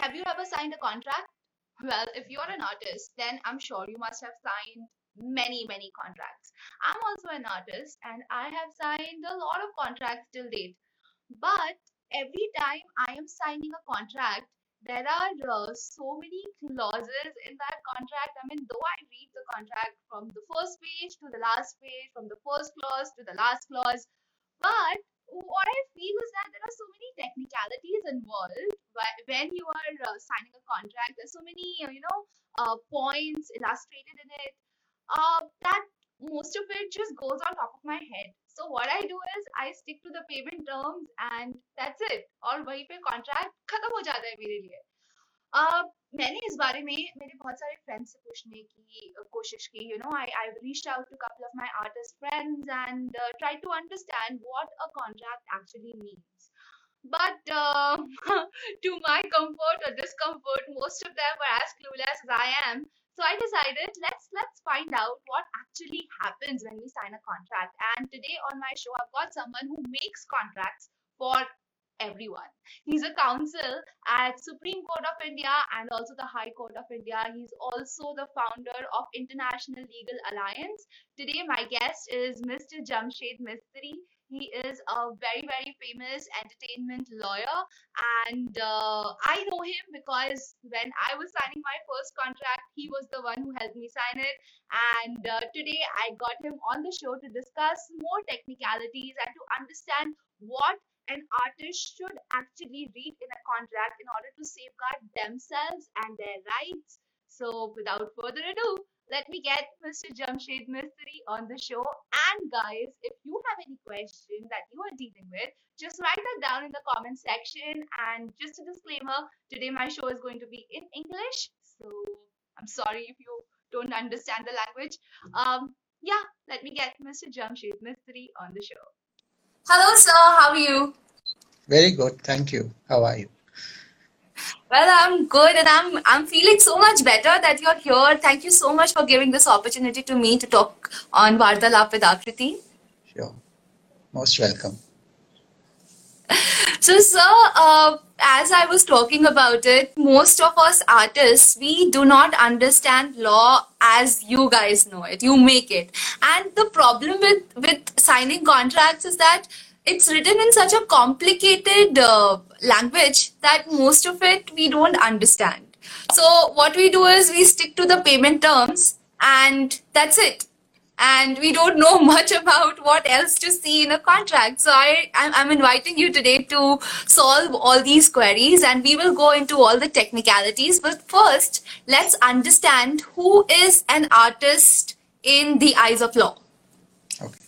Have you ever signed a contract? Well, if you're an artist, then I'm sure you must have signed many, many contracts. I'm also an artist and I have signed a lot of contracts till date. But every time I am signing a contract, there are uh, so many clauses in that contract. I mean, though I read the contract from the first page to the last page, from the first clause to the last clause, but what I feel is that there are so many technicalities involved wh- when you are uh, signing a contract. There's so many, uh, you know, uh, points illustrated in it uh, that most of it just goes on top of my head. So what I do is I stick to the payment terms and that's it. और वहीं पे contract खत्म हो जाता है मेरे लिए uh, मैंने इस बारे में मेरे बहुत सारे फ्रेंड्स से पूछने की uh, कोशिश की you know I I reached out to couple of my artist friends and try to understand what a contract actually means but uh, to my comfort or discomfort most of them were as clueless as i am so i decided let's let's find out what actually happens when we sign a contract and today on my show i've got someone who makes contracts for everyone. He's a counsel at Supreme Court of India and also the High Court of India. He's also the founder of International Legal Alliance. Today, my guest is Mr. Jamshed Mistry. He is a very, very famous entertainment lawyer, and uh, I know him because when I was signing my first contract, he was the one who helped me sign it. And uh, today, I got him on the show to discuss more technicalities and to understand what an artist should actually read in a contract in order to safeguard themselves and their rights. So, without further ado, let me get Mr. Jamshed Mistry on the show. And, guys, if you have any question that you are dealing with, just write that down in the comment section. And just a disclaimer today, my show is going to be in English. So, I'm sorry if you don't understand the language. Um, yeah, let me get Mr. Jamshed Mistry on the show. Hello, sir. How are you? Very good. Thank you. How are you? Well, I'm good and I'm I'm feeling so much better that you're here. Thank you so much for giving this opportunity to me to talk on Vartalap with Akriti. Sure. Most welcome. So, sir, uh, as I was talking about it, most of us artists, we do not understand law as you guys know it. You make it. And the problem with, with signing contracts is that it's written in such a complicated uh, language that most of it we don't understand. So, what we do is we stick to the payment terms and that's it and we don't know much about what else to see in a contract. So I, I'm, inviting you today to solve all these queries and we will go into all the technicalities. But first, let's understand who is an artist in the eyes of law. Okay.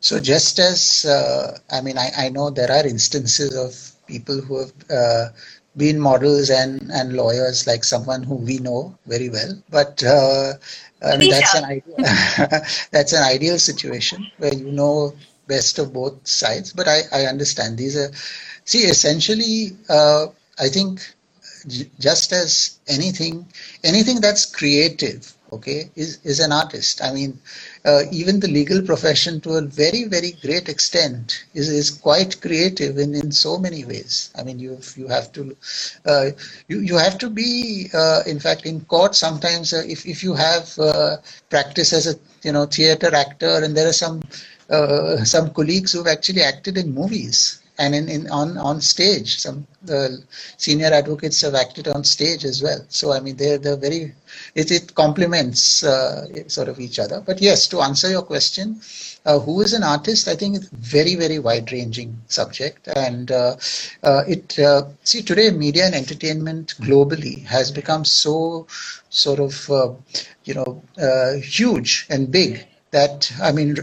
So just as, uh, I mean, I, I know there are instances of people who have uh, been models and, and lawyers like someone who we know very well, but uh, I mean, that's an ideal, that's an ideal situation where you know best of both sides. But I, I understand these are see essentially. Uh, I think just as anything, anything that's creative, okay, is is an artist. I mean, uh, even the legal profession to a very very great extent is, is quite creative in, in so many ways. I mean you you have to uh, you, you have to be uh, in fact in court sometimes uh, if, if you have uh, practice as a you know theater actor and there are some uh, some colleagues who've actually acted in movies and in, in on on stage some the senior advocates have acted on stage as well. So i mean they're they're very it, it complements uh, sort of each other. But yes to answer your question uh, who is an artist? I think it's very very wide ranging subject. And uh, uh it uh, see today media and entertainment globally has become so sort of uh, you know huge and big that i mean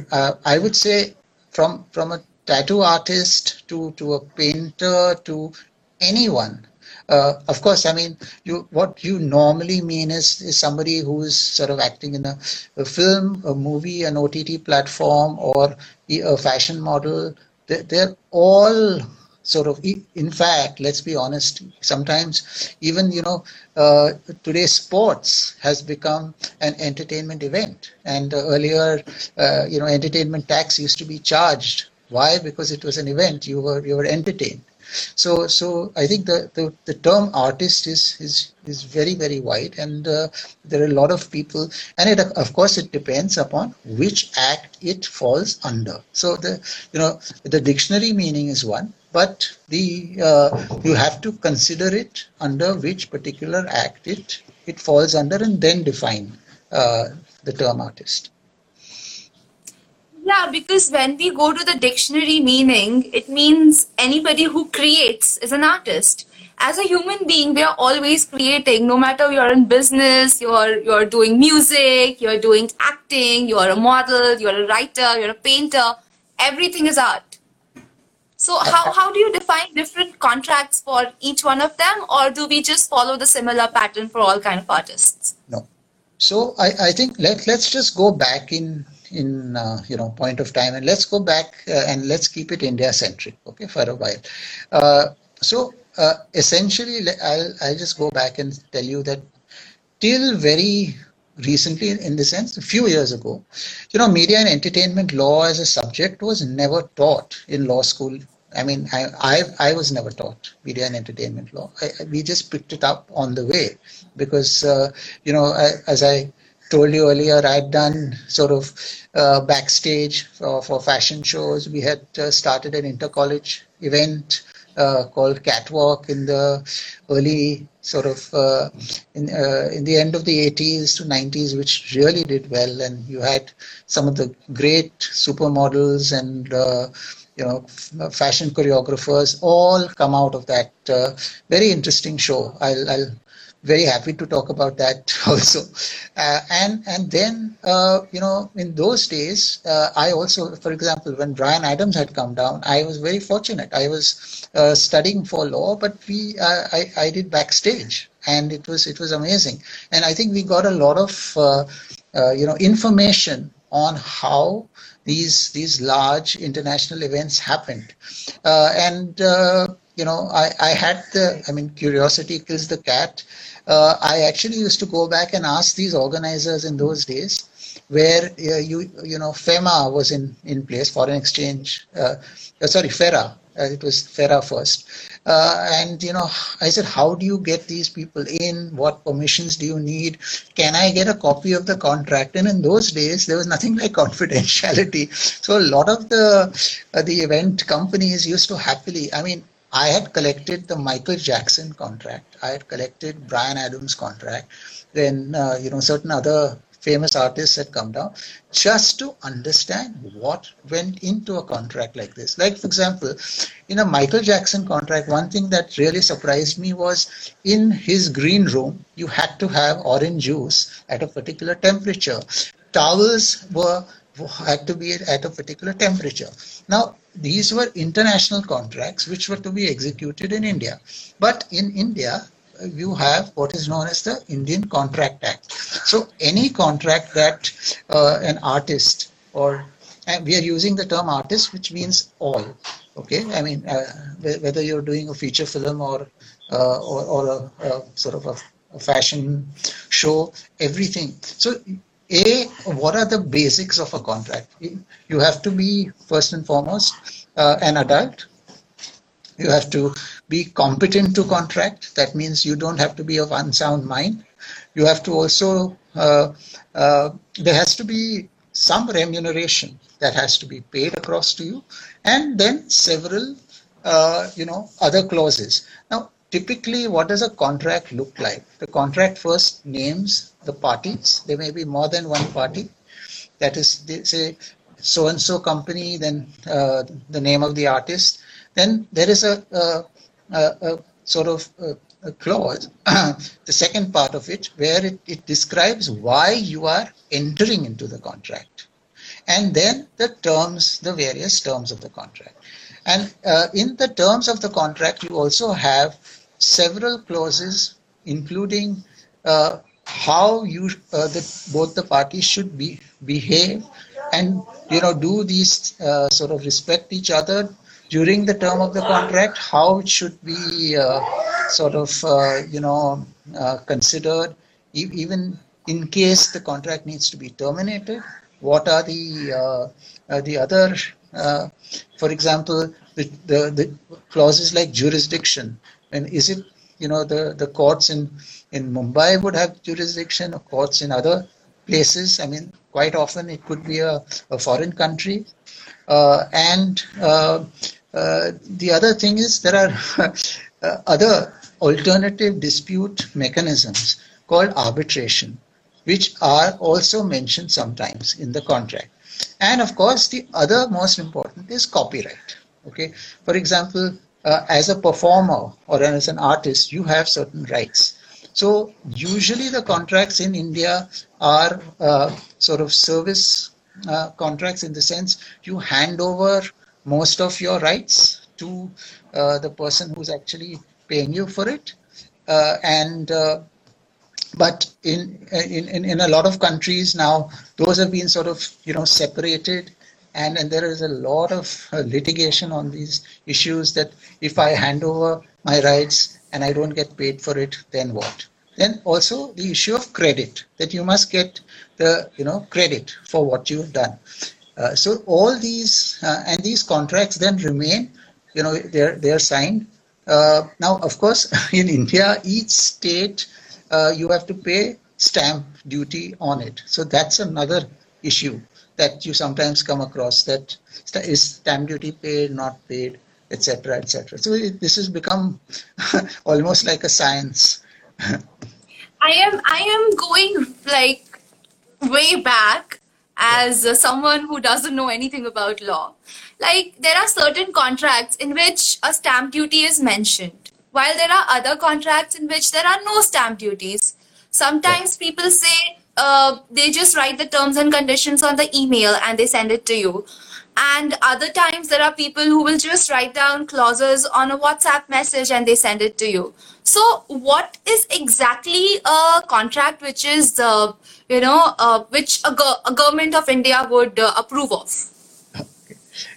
i would say from from a tattoo artist to, to a painter to anyone. Uh, of course, I mean, you what you normally mean is, is somebody who is sort of acting in a, a film, a movie, an OTT platform, or a fashion model. They're, they're all sort of in fact let's be honest sometimes even you know uh, today sports has become an entertainment event and earlier uh, you know entertainment tax used to be charged why? Because it was an event. You were you were entertained. So, so I think the, the, the term artist is, is, is very, very wide and uh, there are a lot of people and it, of course, it depends upon which act it falls under. So the, you know, the dictionary meaning is one, but the, uh, you have to consider it under which particular act it, it falls under and then define uh, the term artist. Yeah, because when we go to the dictionary meaning, it means anybody who creates is an artist. As a human being, we are always creating, no matter you're in business, you're you're doing music, you're doing acting, you're a model, you're a writer, you're a painter, everything is art. So how, how do you define different contracts for each one of them or do we just follow the similar pattern for all kind of artists? No. So I, I think let, let's just go back in in uh, you know point of time and let's go back uh, and let's keep it india centric okay for a while uh, so uh, essentially I'll, I'll just go back and tell you that till very recently in the sense a few years ago you know media and entertainment law as a subject was never taught in law school I mean, I, I, I was never taught media and entertainment law. I, we just picked it up on the way because, uh, you know, I, as I told you earlier, I'd done sort of uh, backstage for, for, fashion shows. We had uh, started an inter-college event uh, called Catwalk in the early sort of uh, in uh, in the end of the 80s to 90s, which really did well. And you had some of the great supermodels and uh, you know fashion choreographers all come out of that very interesting show. I'll, I'll very happy to talk about that also. Uh, and and then uh, you know in those days uh, I also, for example, when Bryan Adams had come down, I was very fortunate. I was uh, studying for law, but we uh, I I did backstage, and it was it was amazing. And I think we got a lot of uh, you know information on how these these large international events happened, and you know I I had the I mean curiosity kills the cat uh, I actually used to go back and ask these organizers in those days where uh, you you know FEMA was in in place, foreign exchange. Uh, uh sorry, FERA. Uh, it was FERA first, uh, and you know I said, how do you get these people in? What permissions do you need? Can I get a copy of the contract? And in those days, there was nothing like confidentiality. So a lot of the the event companies used to happily. I mean, I had collected the Michael Jackson contract. I had collected Bryan Adams contract. Then, uh, you know, certain other famous artists had come down just to understand what went into a contract like this. Like, for example, in a Michael Jackson contract, one thing that really surprised me was in his green room, you had to have orange juice at a particular temperature. Towels were had to be at a particular temperature. Now, these were international contracts which were to be executed in India. But in India, you have what is known as the Indian Contract Act. So any contract that uh, an artist or and we are using the term artist, which means all. Okay, I mean uh, whether you're doing a feature film or uh, or, or a, a, sort of a, a fashion show, everything. So a, what are the basics of a contract? You have to be, first and foremost, uh, an adult. You have to be competent to contract. That means you don't have to be of unsound mind. You have to also, uh, uh, there has to be some remuneration that has to be paid across to you, and then several, uh, you know, other clauses. Now, typically, what does a contract look like? The contract first names the parties. There may be more than one party. That is, they say so and so company, then uh, the name of the artist. Then there is a, a, a, a sort of clause, the second part of it, where it, it describes why you are entering into the contract. And then the terms, the various terms of the contract. And uh, in the terms of the contract, you also have several clauses, including uh, how you uh, the, both the parties should be behave and you know do these uh, sort of respect each other during the term of the contract how it should be uh, sort of uh, you know uh, considered e- even in case the contract needs to be terminated what are the uh, the other for example the, the, the clauses like jurisdiction. And is it, you know, the, the courts in, in Mumbai would have jurisdiction of courts in other places. I mean, quite often it could be a, a foreign country. Uh, and uh, uh, the other thing is there are uh, other alternative dispute mechanisms called arbitration, which are also mentioned sometimes in the contract. And of course, the other most important is copyright. Okay, for example, uh, as a performer or as an artist, you have certain rights. So usually the contracts in India are uh, sort of service uh, contracts in the sense you hand over most of your rights to uh, the person who's actually paying you for it. Uh, and uh, but in, in in a lot of countries now, those have been sort of you know separated and, and there is a lot of uh, litigation on these issues that if I hand over my rights and I don't get paid for it, then what? Then also the issue of credit, that you must get the you know credit for what you've done. Uh, so all these uh, and these contracts then remain, you know, they're they're signed. Uh, now, of course, in India, each state uh, you have to pay stamp duty on it. So that's another issue that you sometimes come across that is stamp duty paid, not paid, etc., etc. So it, this has become almost like a science. I am I am going like way back as uh, someone who doesn't know anything about law. Like there are certain contracts in which a stamp duty is mentioned, while there are other contracts in which there are no stamp duties. Sometimes people say uh, they just write the terms and conditions on the email and they send it to you. And other times there are people who will just write down clauses on a WhatsApp message and they send it to you. So, what is exactly a contract which is, uh, you know, uh, which a, go- a, government of India would uh, approve of?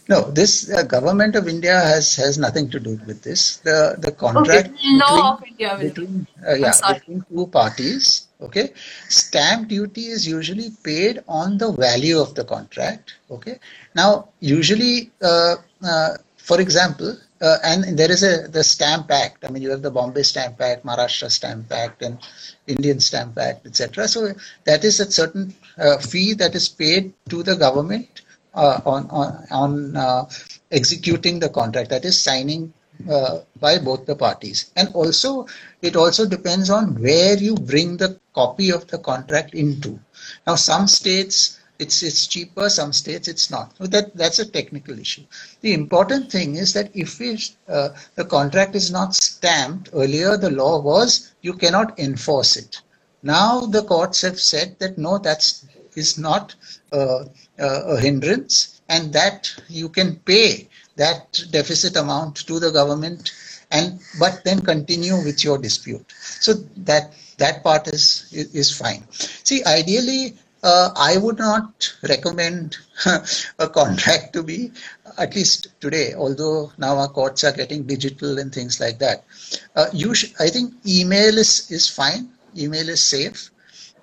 No, this uh, government of India has has nothing to do with this. The the contract okay. law between, of India between uh, yeah between two parties. Okay, stamp duty is usually paid on the value of the contract. Okay, now usually, uh, uh for example, uh, and there is a the Stamp Act. I mean, you have the Bombay Stamp Act, Maharashtra Stamp Act, and Indian Stamp Act, etc. So that is a certain uh, fee that is paid to the government uh, on on, on uh, executing the contract, that is signing uh, by both the parties. And also, it also depends on where you bring the copy of the contract into. Now, some states it's it's cheaper, some states it's not. So that that's a technical issue. The important thing is that if uh, the contract is not stamped, earlier the law was you cannot enforce it. Now the courts have said that no, that's is not uh, uh, a hindrance and that you can pay that deficit amount to the government and but then continue with your dispute so that that part is is fine see ideally uh, I would not recommend a contract to be, at least today, although now our courts are getting digital and things like that. Uh, you sh- I think email is, is fine. Email is safe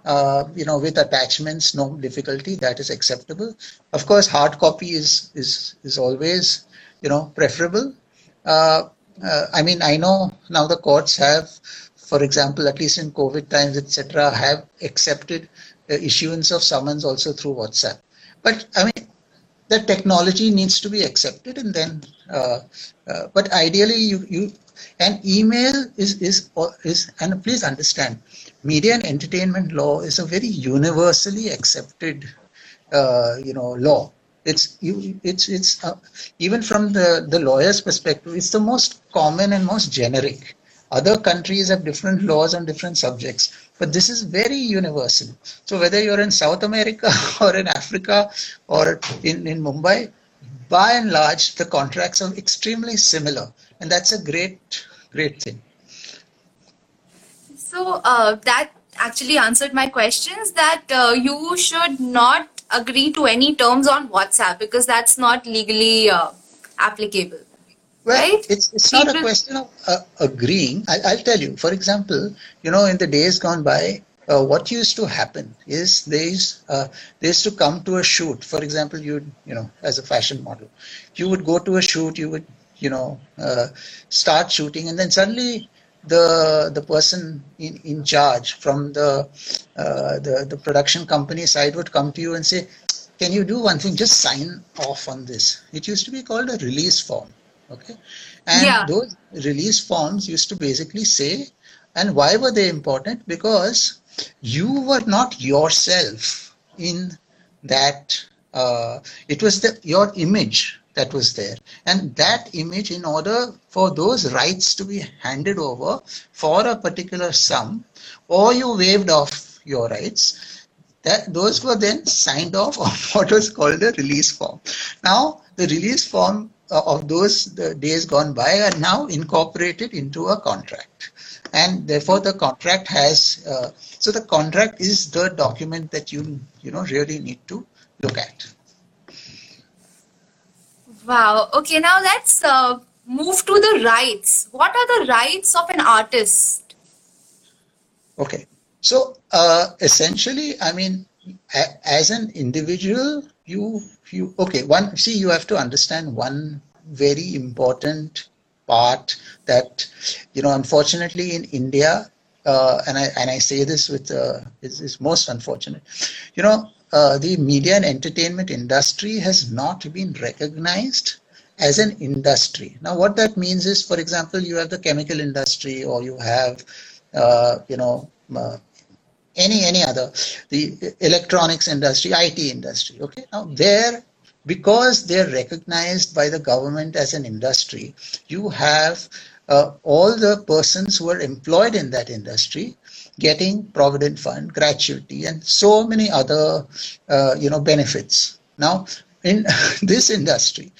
uh, you know, with attachments, no difficulty. That is acceptable. Of course, hard copy is is is always, you know, preferable. Uh, uh, I mean, I know now the courts have, for example, at least in COVID times, etc., have accepted the issuance of summons also through WhatsApp. But I mean, the technology needs to be accepted, and then, uh, uh, but ideally, you you and email is is is and please understand media and entertainment law is a very universally accepted, uh, you know, law. It's you. It's it's uh, even from the the lawyer's perspective, it's the most common and most generic. Other countries have different laws on different subjects, but this is very universal. So whether you're in South America or in Africa or in, in Mumbai, by and large, the contracts are extremely similar, and that's a great, great thing. So uh, that actually answered my questions that uh, you should not agree to any terms on WhatsApp because that's not legally uh, applicable. Well, right? it's, it's not a question of uh, agreeing. I, will tell you. For example, you know, in the days gone by, uh, what used to happen is they used, uh, they used to come to a shoot. For example, you you know, as a fashion model, you would go to a shoot, you would you know, uh, start shooting, and then suddenly the the person in, in charge from the, uh, the the production company side would come to you and say, "Can you do one thing? Just sign off on this." It used to be called a release form, okay, and Yeah. those release forms used to basically say, and why were they important? Because you were not yourself in that. Uh, it was the your image that was there. And that image in order for those rights to be handed over for a particular sum or you waived off your rights that those were then signed off on what was called a release form. Now the release form uh, of those the days gone by are now incorporated into a contract. And therefore the contract has uh, so the contract is the document that you you know really need to look at Wow. Okay, now let's uh, move to the rights. What are the rights of an artist? Okay. So uh, essentially, I mean, a- as an individual, you you okay. One, see, you have to understand one very important part that you know. Unfortunately, in India, uh, and I and I say this with uh, is most unfortunate. You know, uh, the media and entertainment industry has not been recognized as an industry. Now, what that means is, for example, you have the chemical industry, or you have, uh, you know, uh, any any other, the electronics industry, IT industry. Okay, now there, because they're recognized by the government as an industry, you have uh, all the persons who are employed in that industry getting provident fund, gratuity, and so many other, uh, you know, benefits. Now, in this industry,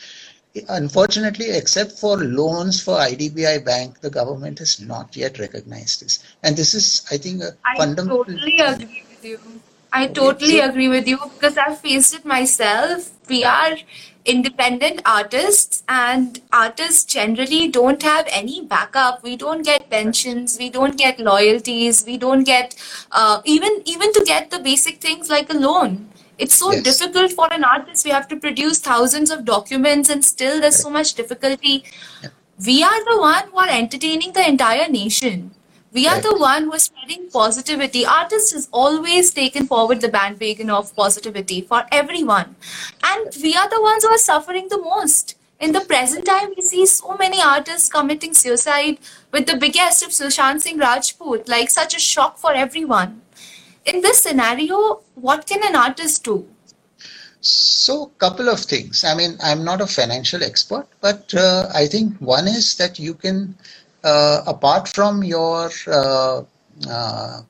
unfortunately, except for loans for IDBI Bank, the government has not yet recognized this. And this is, I think, a I fundamental. totally agree with you. I totally agree with you because I've faced it myself. We are independent artists, and artists generally don't have any backup. We don't get pensions, we don't get loyalties, we don't get uh, even even to get the basic things like a loan. It's so yes, difficult for an artist. We have to produce thousands of documents, and still there's so much difficulty. We are the one who are entertaining the entire nation. We are the one who is spreading positivity. Artists has always taken forward the bandwagon of positivity for everyone. And we are the ones who are suffering the most. In the present time, we see so many artists committing suicide with the biggest of Sushant Singh Rajput, like such a shock for everyone. In this scenario, what can an artist do? So, couple of things. I mean, I'm not a financial expert, but uh, I think one is that you can, apart from your, uh, uh,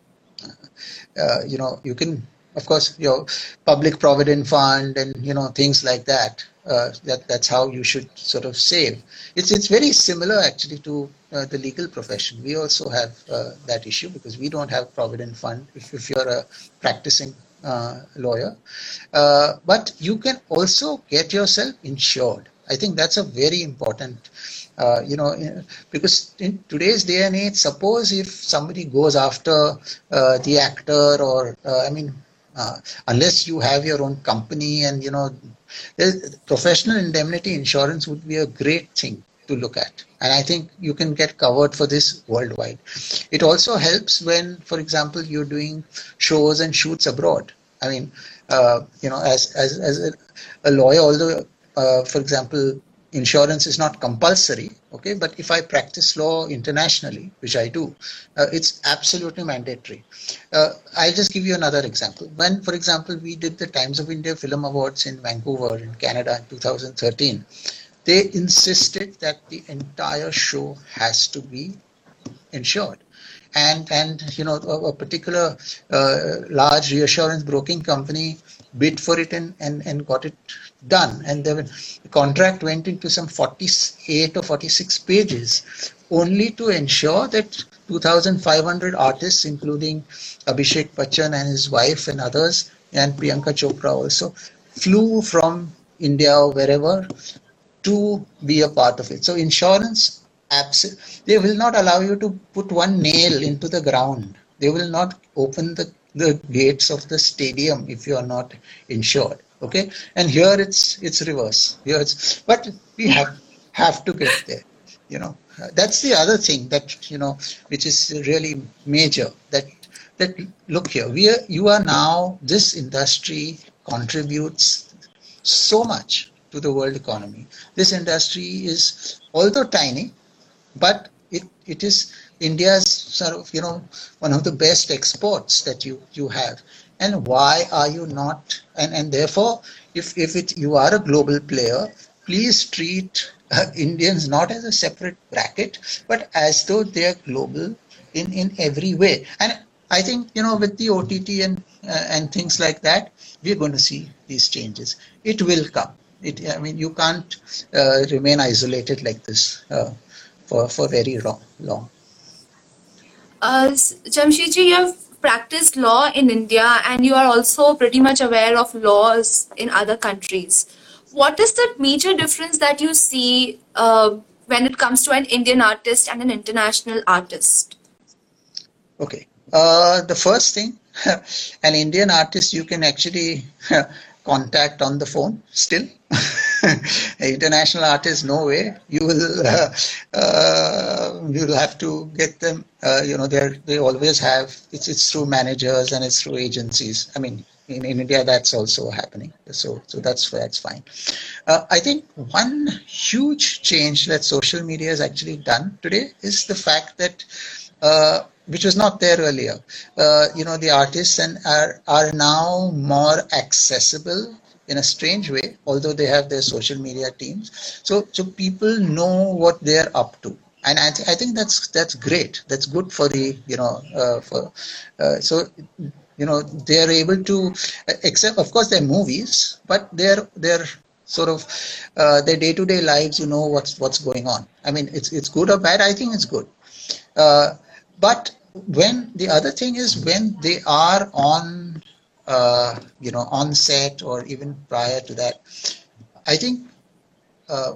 uh, you know, you can, of course, your public provident fund and you know things like that. Uh, that that's how you should sort of save. It's it's very similar actually to uh, the legal profession. We also have uh, that issue because we don't have provident fund if, if you're a practicing uh, lawyer. Uh, but you can also get yourself insured. I think that's a very important, uh, you know, because in today's day and age, suppose if somebody goes after uh, the actor or, uh, I mean, uh, unless you have your own company and, you know, professional indemnity insurance would be a great thing to look at. And I think you can get covered for this worldwide. It also helps when, for example, you're doing shows and shoots abroad. I mean, uh, you know, as as as a, a lawyer, although, for example, insurance is not compulsory, okay, but if I practice law internationally, which I do, uh, it's absolutely mandatory. Uh, I'll just give you another example. When, for example, we did the Times of India Film Awards in Vancouver, in Canada, in 2013, they insisted that the entire show has to be insured and and you know a, a particular uh, large reassurance broking company bid for it and, and and got it done and the contract went into some 48 or 46 pages only to ensure that 2500 artists including abhishek bachchan and his wife and others and priyanka chopra also flew from india or wherever to be a part of it. So insurance, abs- they will not allow you to put one nail into the ground. They will not open the, the gates of the stadium if you are not insured. Okay, and here it's it's reverse. Here it's but we have have to get there. You know, that's the other thing that you know, which is really major. That that look here, we are you are now this industry contributes so much to the world economy. This industry is although tiny, but it, it is India's sort of you know one of the best exports that you you have. And why are you not? And and therefore, if if it you are a global player, please treat uh, Indians not as a separate bracket, but as though they are global in in every way. And I think you know with the OTT and uh, and things like that, we're going to see these changes. It will come. It, I mean, you can't uh, remain isolated like this uh, for for very long. long. Uh, Jamshedji, you have practiced law in India, and you are also pretty much aware of laws in other countries. What is the major difference that you see uh, when it comes to an Indian artist and an international artist? Okay. Uh, the first thing, an Indian artist you can actually contact on the phone still. international artists, no way. You will uh, uh, you will have to get them. Uh, you know, they they always have. It's it's through managers and it's through agencies. I mean, in, in India, that's also happening. So so that's that's fine. Uh, I think one huge change that social media has actually done today is the fact that uh, which was not there earlier. Uh, you know, the artists and are are now more accessible in a strange way, although they have their social media teams. So so people know what they're up to. And I, th- I think that's that's great. That's good for the you know uh, for uh, so you know they are able to accept of course they're movies but they're they're sort of uh, their day-to-day lives you know what's what's going on i mean it's it's good or bad i think it's good uh, but when the other thing is when they are on uh, you know on set or even prior to that i think uh,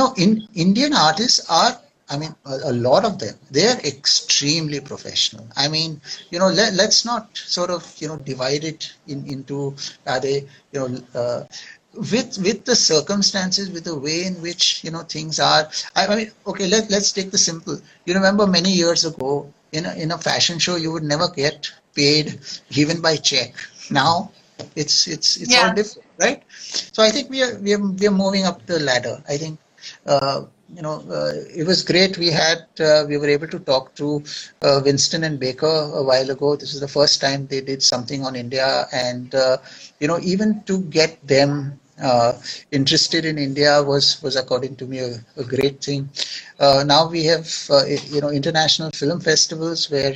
no in indian artists are I mean, a, a, lot of them, they're extremely professional. I mean, you know, let, us not sort of, you know, divide it in, into, are they, you know, uh, with with the circumstances, with the way in which you know things are. I, I mean, okay, let let's take the simple. You remember many years ago in a, in a fashion show, you would never get paid even by check. Now it's it's it's yeah. all different, right? So I think we are we are we are moving up the ladder. I think. Uh, you know, uh, it was great. We had, uh, we were able to talk to uh, Winston and Baker a while ago. This is the first time they did something on India, and uh, you know, even to get them uh, interested in India was was according to me a, a great thing. Uh, now we have uh, you know international film festivals where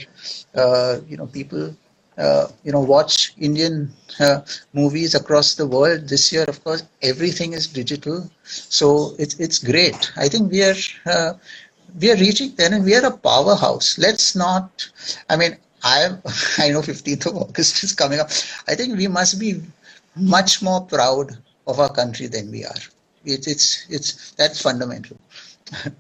uh, you know people uh, you know watch Indian uh, movies across the world. This year, of course, everything is digital, so it's it's great. I think we are we are reaching there, and we are a powerhouse. Let's not. I mean, I I know 15th of August is coming up. I think we must be much more proud of our country than we are. It, it's it's that's fundamental.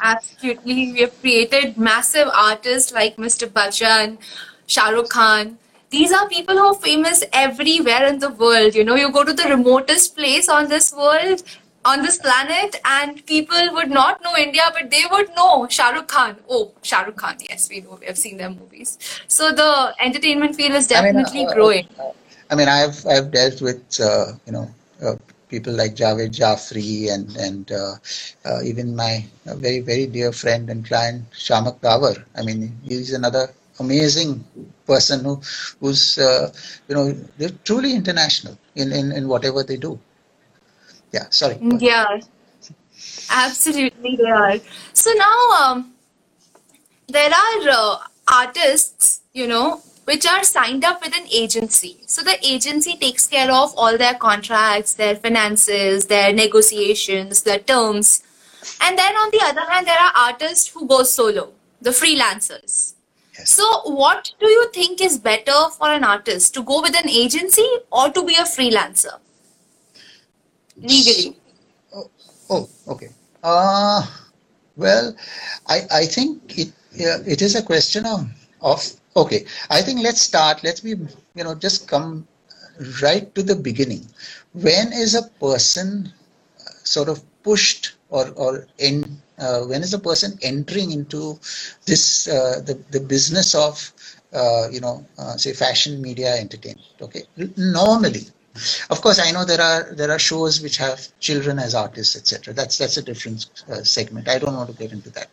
Absolutely, we have created massive artists like Mr. Bachchan, Shah Rukh Khan. These are people who are famous everywhere in the world. You know, you go to the remotest place on this world, on this planet, and people would not know India, but they would know Shah Rukh Khan. Oh, Shah Rukh Khan, yes, we know, we have seen their movies. So the entertainment field is definitely I mean, uh, growing. I mean, I've I've dealt with uh, you know people like Javed Jafri and and uh, uh, even my very very dear friend and client Shiamak Davar. I mean, he's another amazing person who who's uh, you know they're truly international in, in in whatever they do. Yeah, sorry. Yeah, absolutely they are. So now um, there are uh, artists, you know, which are signed up with an agency. So the agency takes care of all their contracts, their finances, their negotiations, their terms. And then on the other hand, there are artists who go solo, the freelancers. Yes. So, what do you think is better for an artist to go with an agency or to be a freelancer legally? oh, oh, okay. Uh, well, I, I think it, uh, it is a question of, of Okay, I think let's start. Let's be, you know, just come right to the beginning. When is a person uh, sort of pushed or or in uh, when is a person entering into this uh, the the business of uh, you know uh, say fashion media entertainment okay? Normally. Of course i know there are there are shows which have children as artists etc that's that's a different uh, segment. I don't want to get into that.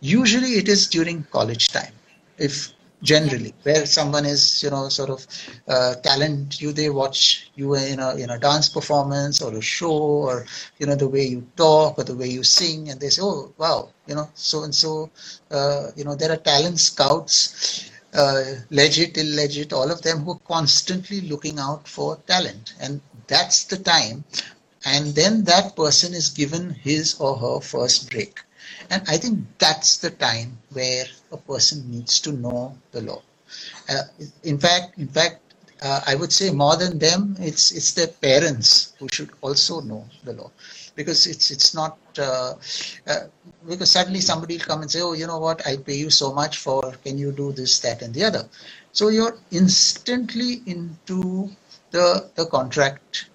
Usually it is during college time. If generally where someone is you know sort of uh, talent you they watch you in a in a dance performance or a show or you know the way you talk or the way you sing and they say oh wow you know so and so uh, you know there are talent scouts uh, legit illegit all of them who are constantly looking out for talent. And that's the time. And then that person is given his or her first break and I think that's the time where a person needs to know the law. Uh, in fact, in fact, uh, I would say more than them, it's it's their parents who should also know the law, because it's it's not uh, uh because suddenly somebody will come and say, oh, you know what, I pay you so much for, can you do this, that, and the other. So you're instantly into the the contract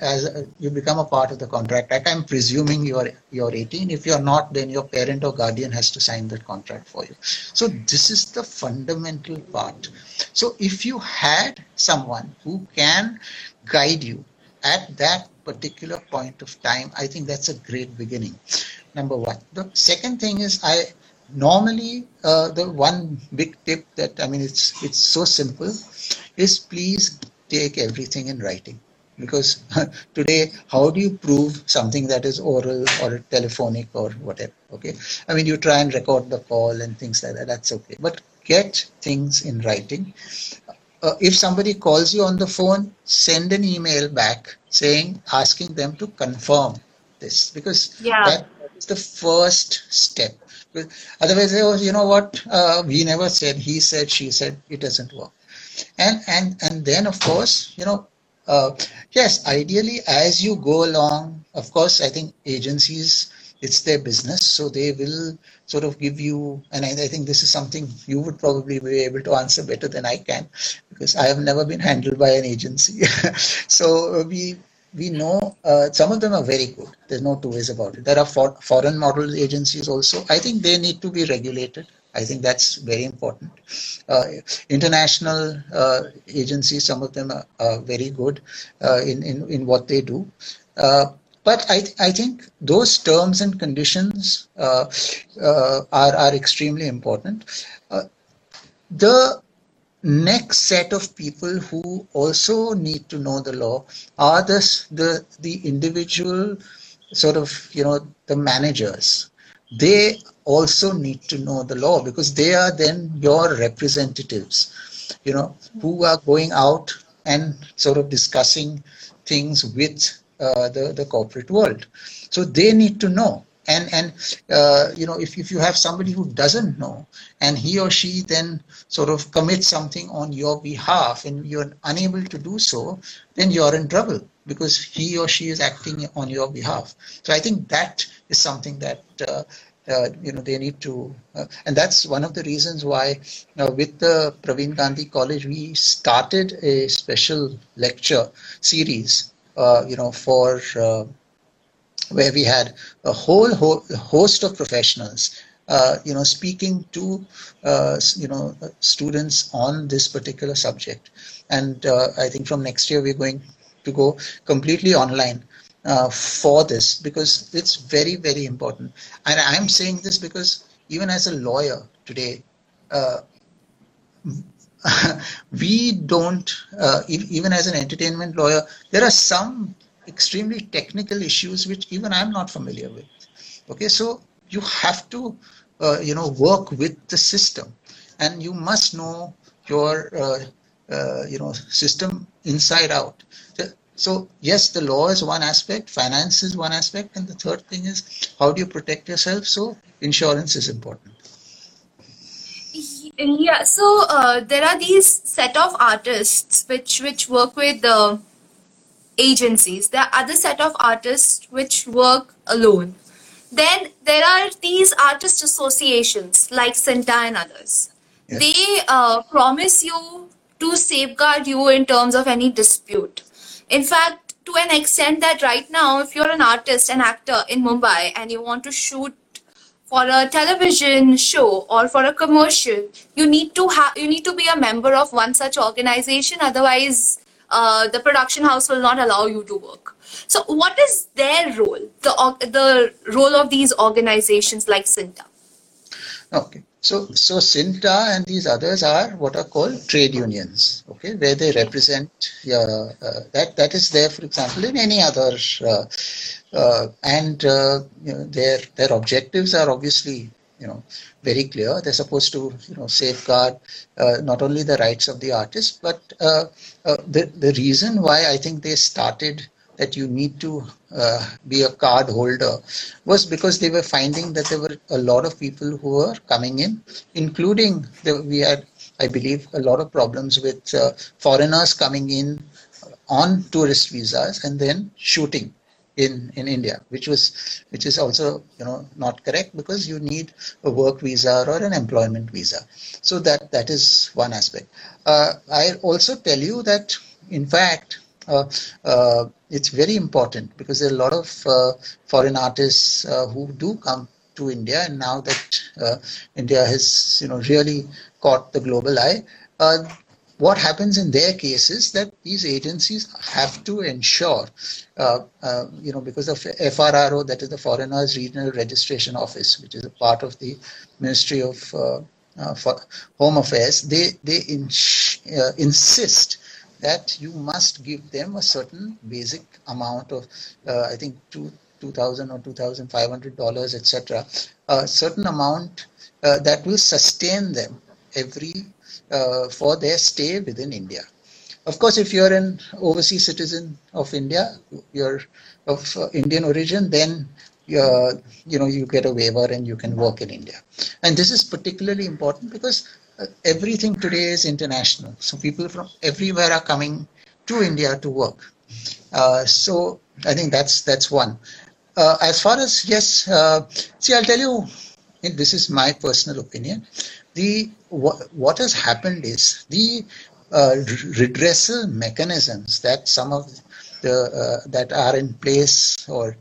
as you become a part of the contract. Act i'm presuming you're you're 18 if you're not then your parent or guardian has to sign that contract for you. So this is the fundamental part. So if you had someone who can guide you at that particular point of time i think that's a great beginning number one. The second thing is i normally uh, the one big tip that i mean it's it's so simple is please take everything in writing because today how do you prove something that is oral or telephonic or whatever okay? I mean you try and record the call and things like that that's okay. But get things in writing. Uh, if somebody calls you on the phone send an email back saying asking them to confirm this. Because yeah. that is the first step. Otherwise they, oh you know what? Uh, we never said he said she said it doesn't work. And and and then of course you know uh, yes, ideally, as you go along, of course, I think agencies, it's their business, so they will sort of give you, and I, I, think this is something you would probably be able to answer better than I can, because I have never been handled by an agency. so we we know uh, some of them are very good. There's no two ways about it. There are for, foreign model agencies also. I think they need to be regulated. I think that's very important. Uh, international uh, agencies, some of them are, are very good uh, in, in, in what they do. Uh, but I, I think those terms and conditions uh, uh, are, are extremely important. the next set of people who also need to know the law are the, the, the individual sort of, you know, the managers. They also need to know the law because they are then your representatives, you know, who are going out and sort of discussing things with uh, the, the corporate world. So they need to know. And, and uh, you know, if, if you have somebody who doesn't know and he or she then sort of commits something on your behalf and you're unable to do so, then you're in trouble because he or she is acting on your behalf. So I think that is something that uh, you know they need to uh, and that's one of the reasons why uh, with the Pravin Gandhi College we started a special lecture series uh, you know for uh, where we had a whole ho- host of professionals uh, you know speaking to you know students on this particular subject. And I think from next year we're going to go completely online uh, for this because it's very, very important. And I'm saying this because even as a lawyer today, uh, we don't, uh, even as an entertainment lawyer, there are some extremely technical issues which even I'm not familiar with. Okay, so you have to, uh, you know, work with the system, and you must know your, uh, you know, system inside out. Yes, the law is one aspect, finance is one aspect, and the third thing is how do you protect yourself? So insurance is important. Yeah, so uh, there are these set of artists which which work with the agencies. There are other set of artists which work alone. Then there are these artist associations like CINTAA and others. Yes. They uh, promise you to safeguard you in terms of any dispute in fact, to an extent that right now, if you're an artist, an actor in Mumbai, and you want to shoot for a television show or for a commercial, you need to have you need to be a member of one such organization. Otherwise, uh, the production house will not allow you to work. So, what is their role? The the role of these organizations like CINTAA. Okay. So, so CINTAA and these others are what are called trade unions, okay, where they represent uh, uh, that that is there, for example, in any other, uh, uh and uh, you know, their their objectives are obviously you know very clear. They're supposed to you know safeguard uh, not only the rights of the artist, but the the reason why I think they started that you need to uh, be a card holder was because they were finding that there were a lot of people who were coming in, including the, we had, I believe, a lot of problems with uh, foreigners coming in on tourist visas and then shooting in in India, which was which is also you know not correct because you need a work visa or an employment visa. So that that is one aspect. Uh, I also tell you that in fact uh, uh, it's very important because there are a lot of uh, foreign artists who do come to India, and now that India has, you know, really caught the global eye, what happens in their case is that these agencies have to ensure, uh, uh, you know, because of FRRO, that is the Foreigners Regional Registration Office, which is a part of the Ministry of uh, Home Affairs, they they insist that you must give them a certain basic amount of, uh, I think, two, 2000 or 2500 dollars etc a certain amount uh, that will sustain them every uh, for their stay within india. Of course if you're an overseas citizen of india you're of uh, indian origin then you you know you get a waiver and you can work in india. And this is particularly important because everything today is international. So people from everywhere are coming to India to work. Uh, so I think that's that's one. Uh, as far as yes, uh, see, I'll tell you. This is my personal opinion. The what, what has happened is the uh, redressal mechanisms that some of the uh, that are in place or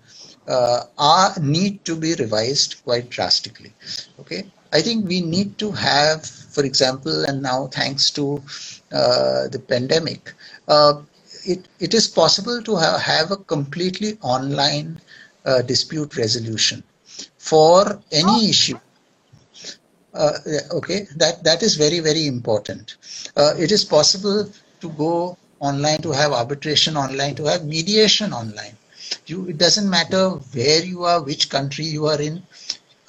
uh, are need to be revised quite drastically. Okay, I think we need to have, for example, and now thanks to uh, the pandemic, uh, it, it is possible to have, have a completely online uh, dispute resolution for any oh. issue. Uh, okay, that, that is very, very important. Uh, it is possible to go online, to have arbitration online, to have mediation online. You, it doesn't matter where you are, which country you are in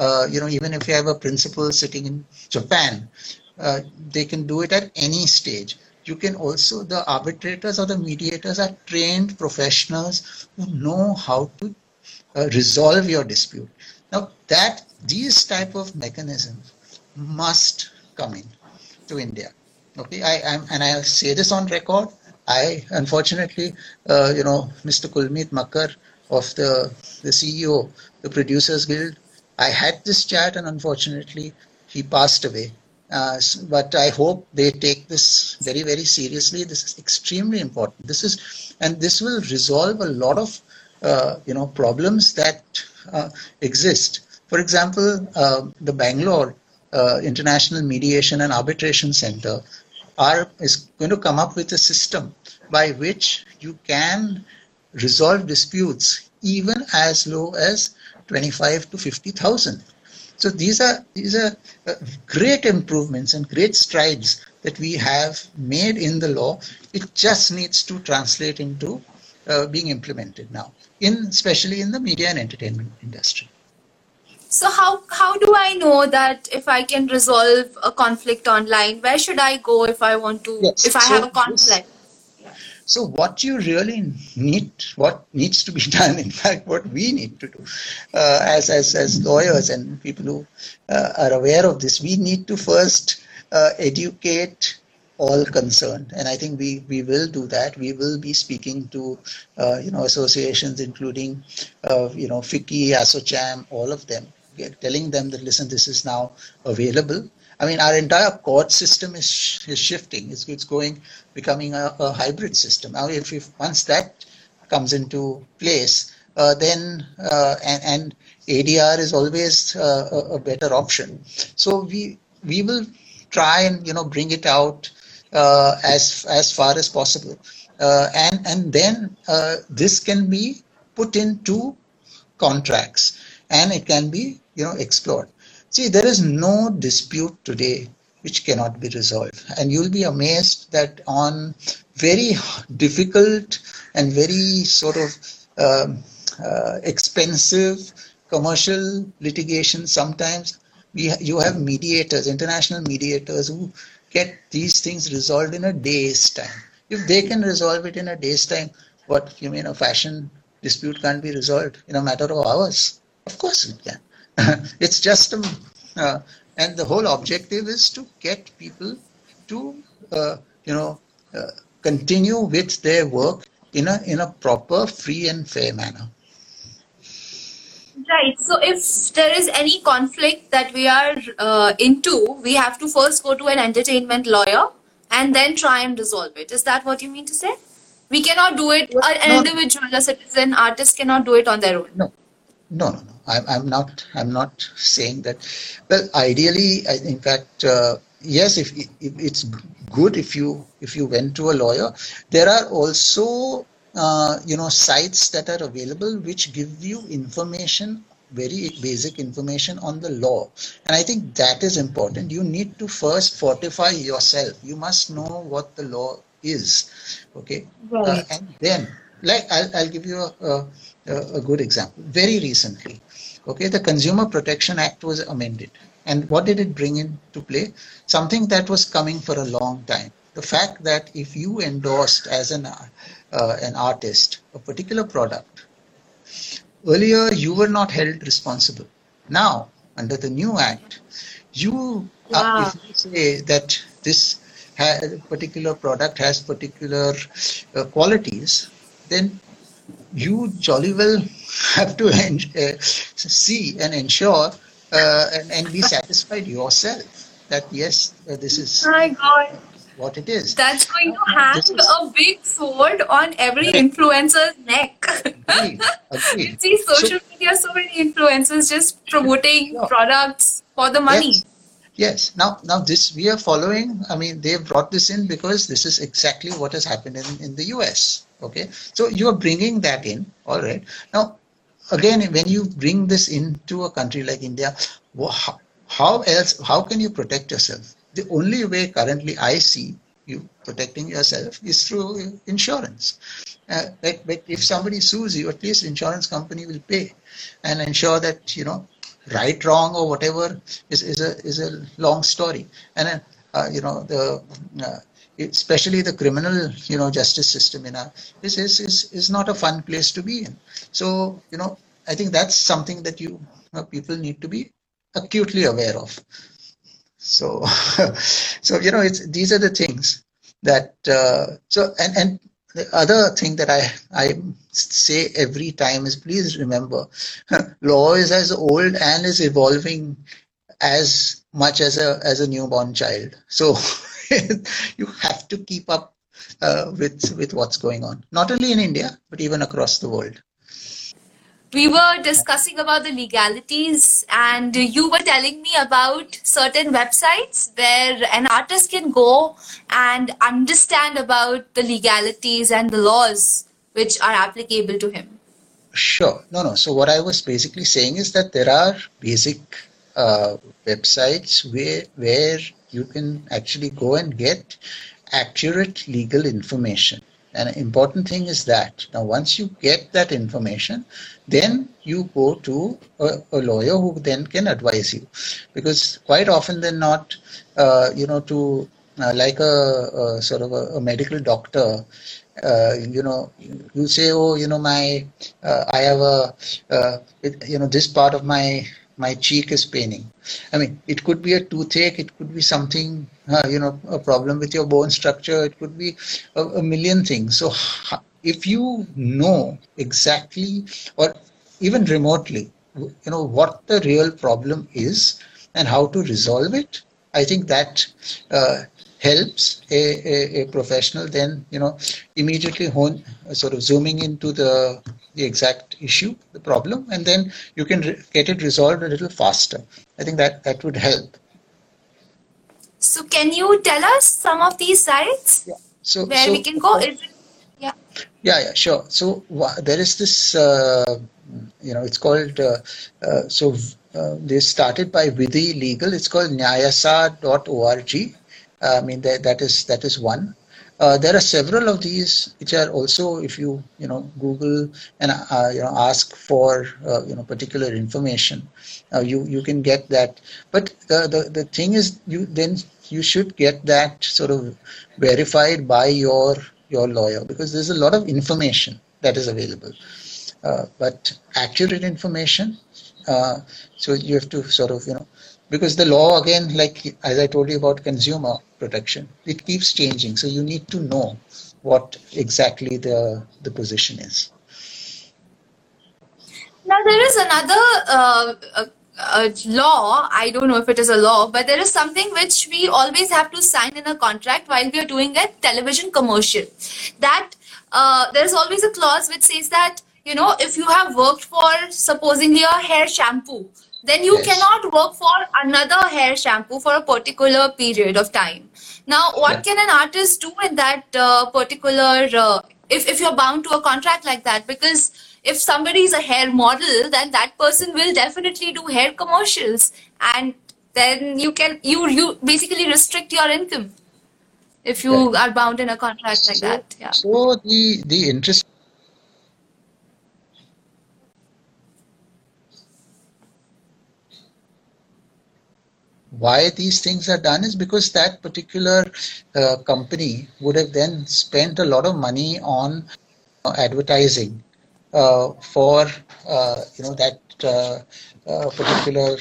uh, you know, even if you have a principal sitting in Japan, uh, they can do it at any stage. You can also, the arbitrators or the mediators are trained professionals who know how to uh, resolve your dispute. Now that these type of mechanisms must come in to India. Okay, I am, and I'll say this on record. I unfortunately, uh, you know, Mr. Kulmeet Makkar of the the CEO, the Producers Guild, I had this chat, and unfortunately, he passed away. Uh, but I hope they take this very, very seriously. This is extremely important. This is, and this will resolve a lot of, uh, you know, problems that uh, exist. For example, uh, the Bangalore uh, International Mediation and Arbitration Center are is going to come up with a system by which you can resolve disputes even as low as 25 to 50,000. So these are these are uh, great improvements and great strides that we have made in the law. It just needs to translate into uh, being implemented now, in especially in the media and entertainment industry. So how how do I know that if I can resolve a conflict online? Where should I go if I want to? Yes. If I so have a conflict. This, so what you really need, what needs to be done, in fact, what we need to do uh, as, as, as lawyers and people who uh, are aware of this, we need to first uh, educate all concerned. And I think we, we will do that. We will be speaking to, uh, you know, associations, including, uh, you know, FICCI, ASSOCHAM, all of them, telling them that, listen, this is now available I mean, our entire court system is, is shifting. It's, it's going, becoming a, a hybrid system. Now, if, if once that comes into place, uh, then uh, and, and, ADR is always uh, a, a, better option. So we we will try and you know bring it out uh, as as far as possible, uh, and and then this can be put into contracts and it can be you know explored. See, there is no dispute today which cannot be resolved. And you'll be amazed that on very difficult and very sort of um, uh, expensive commercial litigation, sometimes we you have mediators, international mediators who get these things resolved in a day's time. If they can resolve it in a day's time, what you mean a fashion dispute can't be resolved in a matter of hours? Of course it can. it's just a, uh, and the whole objective is to get people to uh, you know uh, continue with their work in a in a proper free and fair manner. Right. So if there is any conflict that we are uh, into we have to first go to an entertainment lawyer and then try and resolve it. Is that what you mean to say? We cannot do it. An no, individual a citizen artist cannot do it on their own. No. No no no I'm, I'm not I'm not saying that. Well, ideally, in fact, uh, yes, if, if, it's good if you if you went to a lawyer. There are also uh, you know sites that are available which give you information very basic information on the law and i think that is important you need to first fortify yourself you must know what the law is okay right. uh, and then like I'll, I'll give you a, a, a good example very recently Okay, the Consumer Protection Act was amended. And what did it bring into play? Something that was coming for a long time. The fact that if you endorsed as an, uh, an artist a particular product, earlier you were not held responsible. Now, under the new act, you, wow. uh, if you say that this particular product has particular uh, qualities, then you jolly well have to uh, see and ensure uh, and, and, be satisfied yourself that yes, uh, this is My God. what it is. That's going to hang is, a big sword on every influencer's neck. Agreed, agreed. you see social so, media, so many influencers just promoting yeah. products for the money. Yes. Yes. Now, now this we are following. I mean, they brought this in because this is exactly what has happened in, in the US. Okay. So you are bringing that in. All right. Now, again, when you bring this into a country like India, how, else? How can you protect yourself? The only way currently I see you protecting yourself is through insurance. Uh, but, but if somebody sues you, at least insurance company will pay and ensure that you know right, wrong, or whatever is, is a is a long story. And you know the uh, especially the criminal you know justice system in our is, is is is not a fun place to be in. So you know I think that's something that you, you know, people need to be acutely aware of. So so you know it's these are the things that uh, so and and the other thing that I, I say every time is please remember law is as old and is evolving as much as a as a newborn child. So you have to keep up uh, with with what's going on. Not only in india but even across the world. We were discussing about the legalities and you were telling me about certain websites where an artist can go and understand about the legalities and the laws which are applicable to him. Sure. No no. So what i was basically saying is that there are basic uh, websites where where you can actually go and get accurate legal information. An important thing is that now once you get that information then you go to a, a lawyer who then can advise you. Because quite often they're not uh, you know to uh, like a, a, sort of a, a medical doctor uh, you know you say oh you know my uh, i have a uh, it, you know this part of my my cheek is paining. I mean, it could be a toothache, it could be something, uh, you know, a problem with your bone structure, it could be a, a million things. So, if you know exactly or even remotely, you know, what the real problem is and how to resolve it, I think that uh, helps a, a, a, professional then you know immediately hone sort of zooming into the the exact issue the problem and then you can re- get it resolved a little faster i think that that would help so can you tell us some of these sites yeah. so where so, we can go it, yeah yeah yeah sure so there is this uh, you know it's called uh, uh, so uh, they started by Vidhi Legal. It's called nyaaya.org. Uh, I mean, that, that is that is one. Uh, there are several of these which are also, if you you know Google and uh, you know ask for uh, you know particular information, uh, you you can get that. But the, the the thing is, you then you should get that sort of verified by your your lawyer because there's a lot of information that is available. but accurate information uh, so you have to sort of, you know, because the law again, like as I told you about consumer protection, it keeps changing. So you need to know what exactly the the position is. Now there is another uh, uh, uh, law. I don't know if it is a law, but there is something which we always have to sign in a contract while we are doing a television commercial. That uh, there is always a clause which says that you know, if you have worked for supposedly a hair shampoo, then you yes. cannot work for another hair shampoo for a particular period of time. Now, what yeah. can an artist do in that uh, particular, uh, if, if you're bound to a contract like that? Because if somebody is a hair model, then that person will definitely do hair commercials. And then you can, you, you basically restrict your income if you are bound in a contract like that. Yeah. So the, the interest why these things are done is because that particular uh, company would have then spent a lot of money on uh, advertising uh, for uh, you know that uh, uh, particular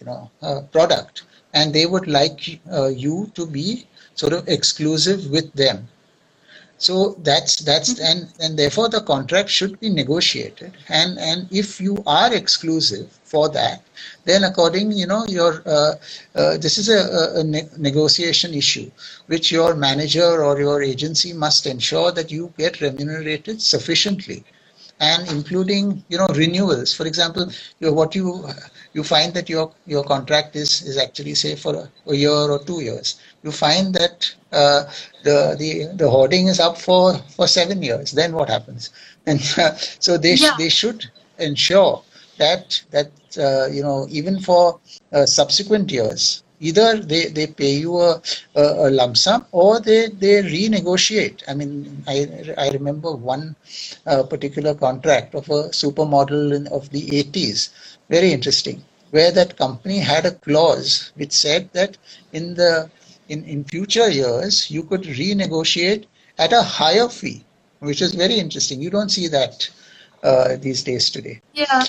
you know product and they would like you to be sort of exclusive with them so that's that's mm-hmm. and and therefore the contract should be negotiated. And and if you are exclusive for that, then according you know your uh, uh, this is a, a ne- negotiation issue, which your manager or your agency must ensure that you get remunerated sufficiently. And including you know renewals. For example you what you you find that your your contract is is actually say for a, a year or two years. You find that uh, the the the hoarding is up for for seven years. Then what happens? And uh, so they yeah. they should ensure that that uh, you know even for uh, subsequent years either they, they pay you a, a, a, lump sum or they, they renegotiate. I mean, I, I remember one uh, particular contract of a supermodel in, of the 80s, very interesting, where that company had a clause which said that in the in, in future years you could renegotiate at a higher fee, which is very interesting. You don't see that uh, these days today. Yeah.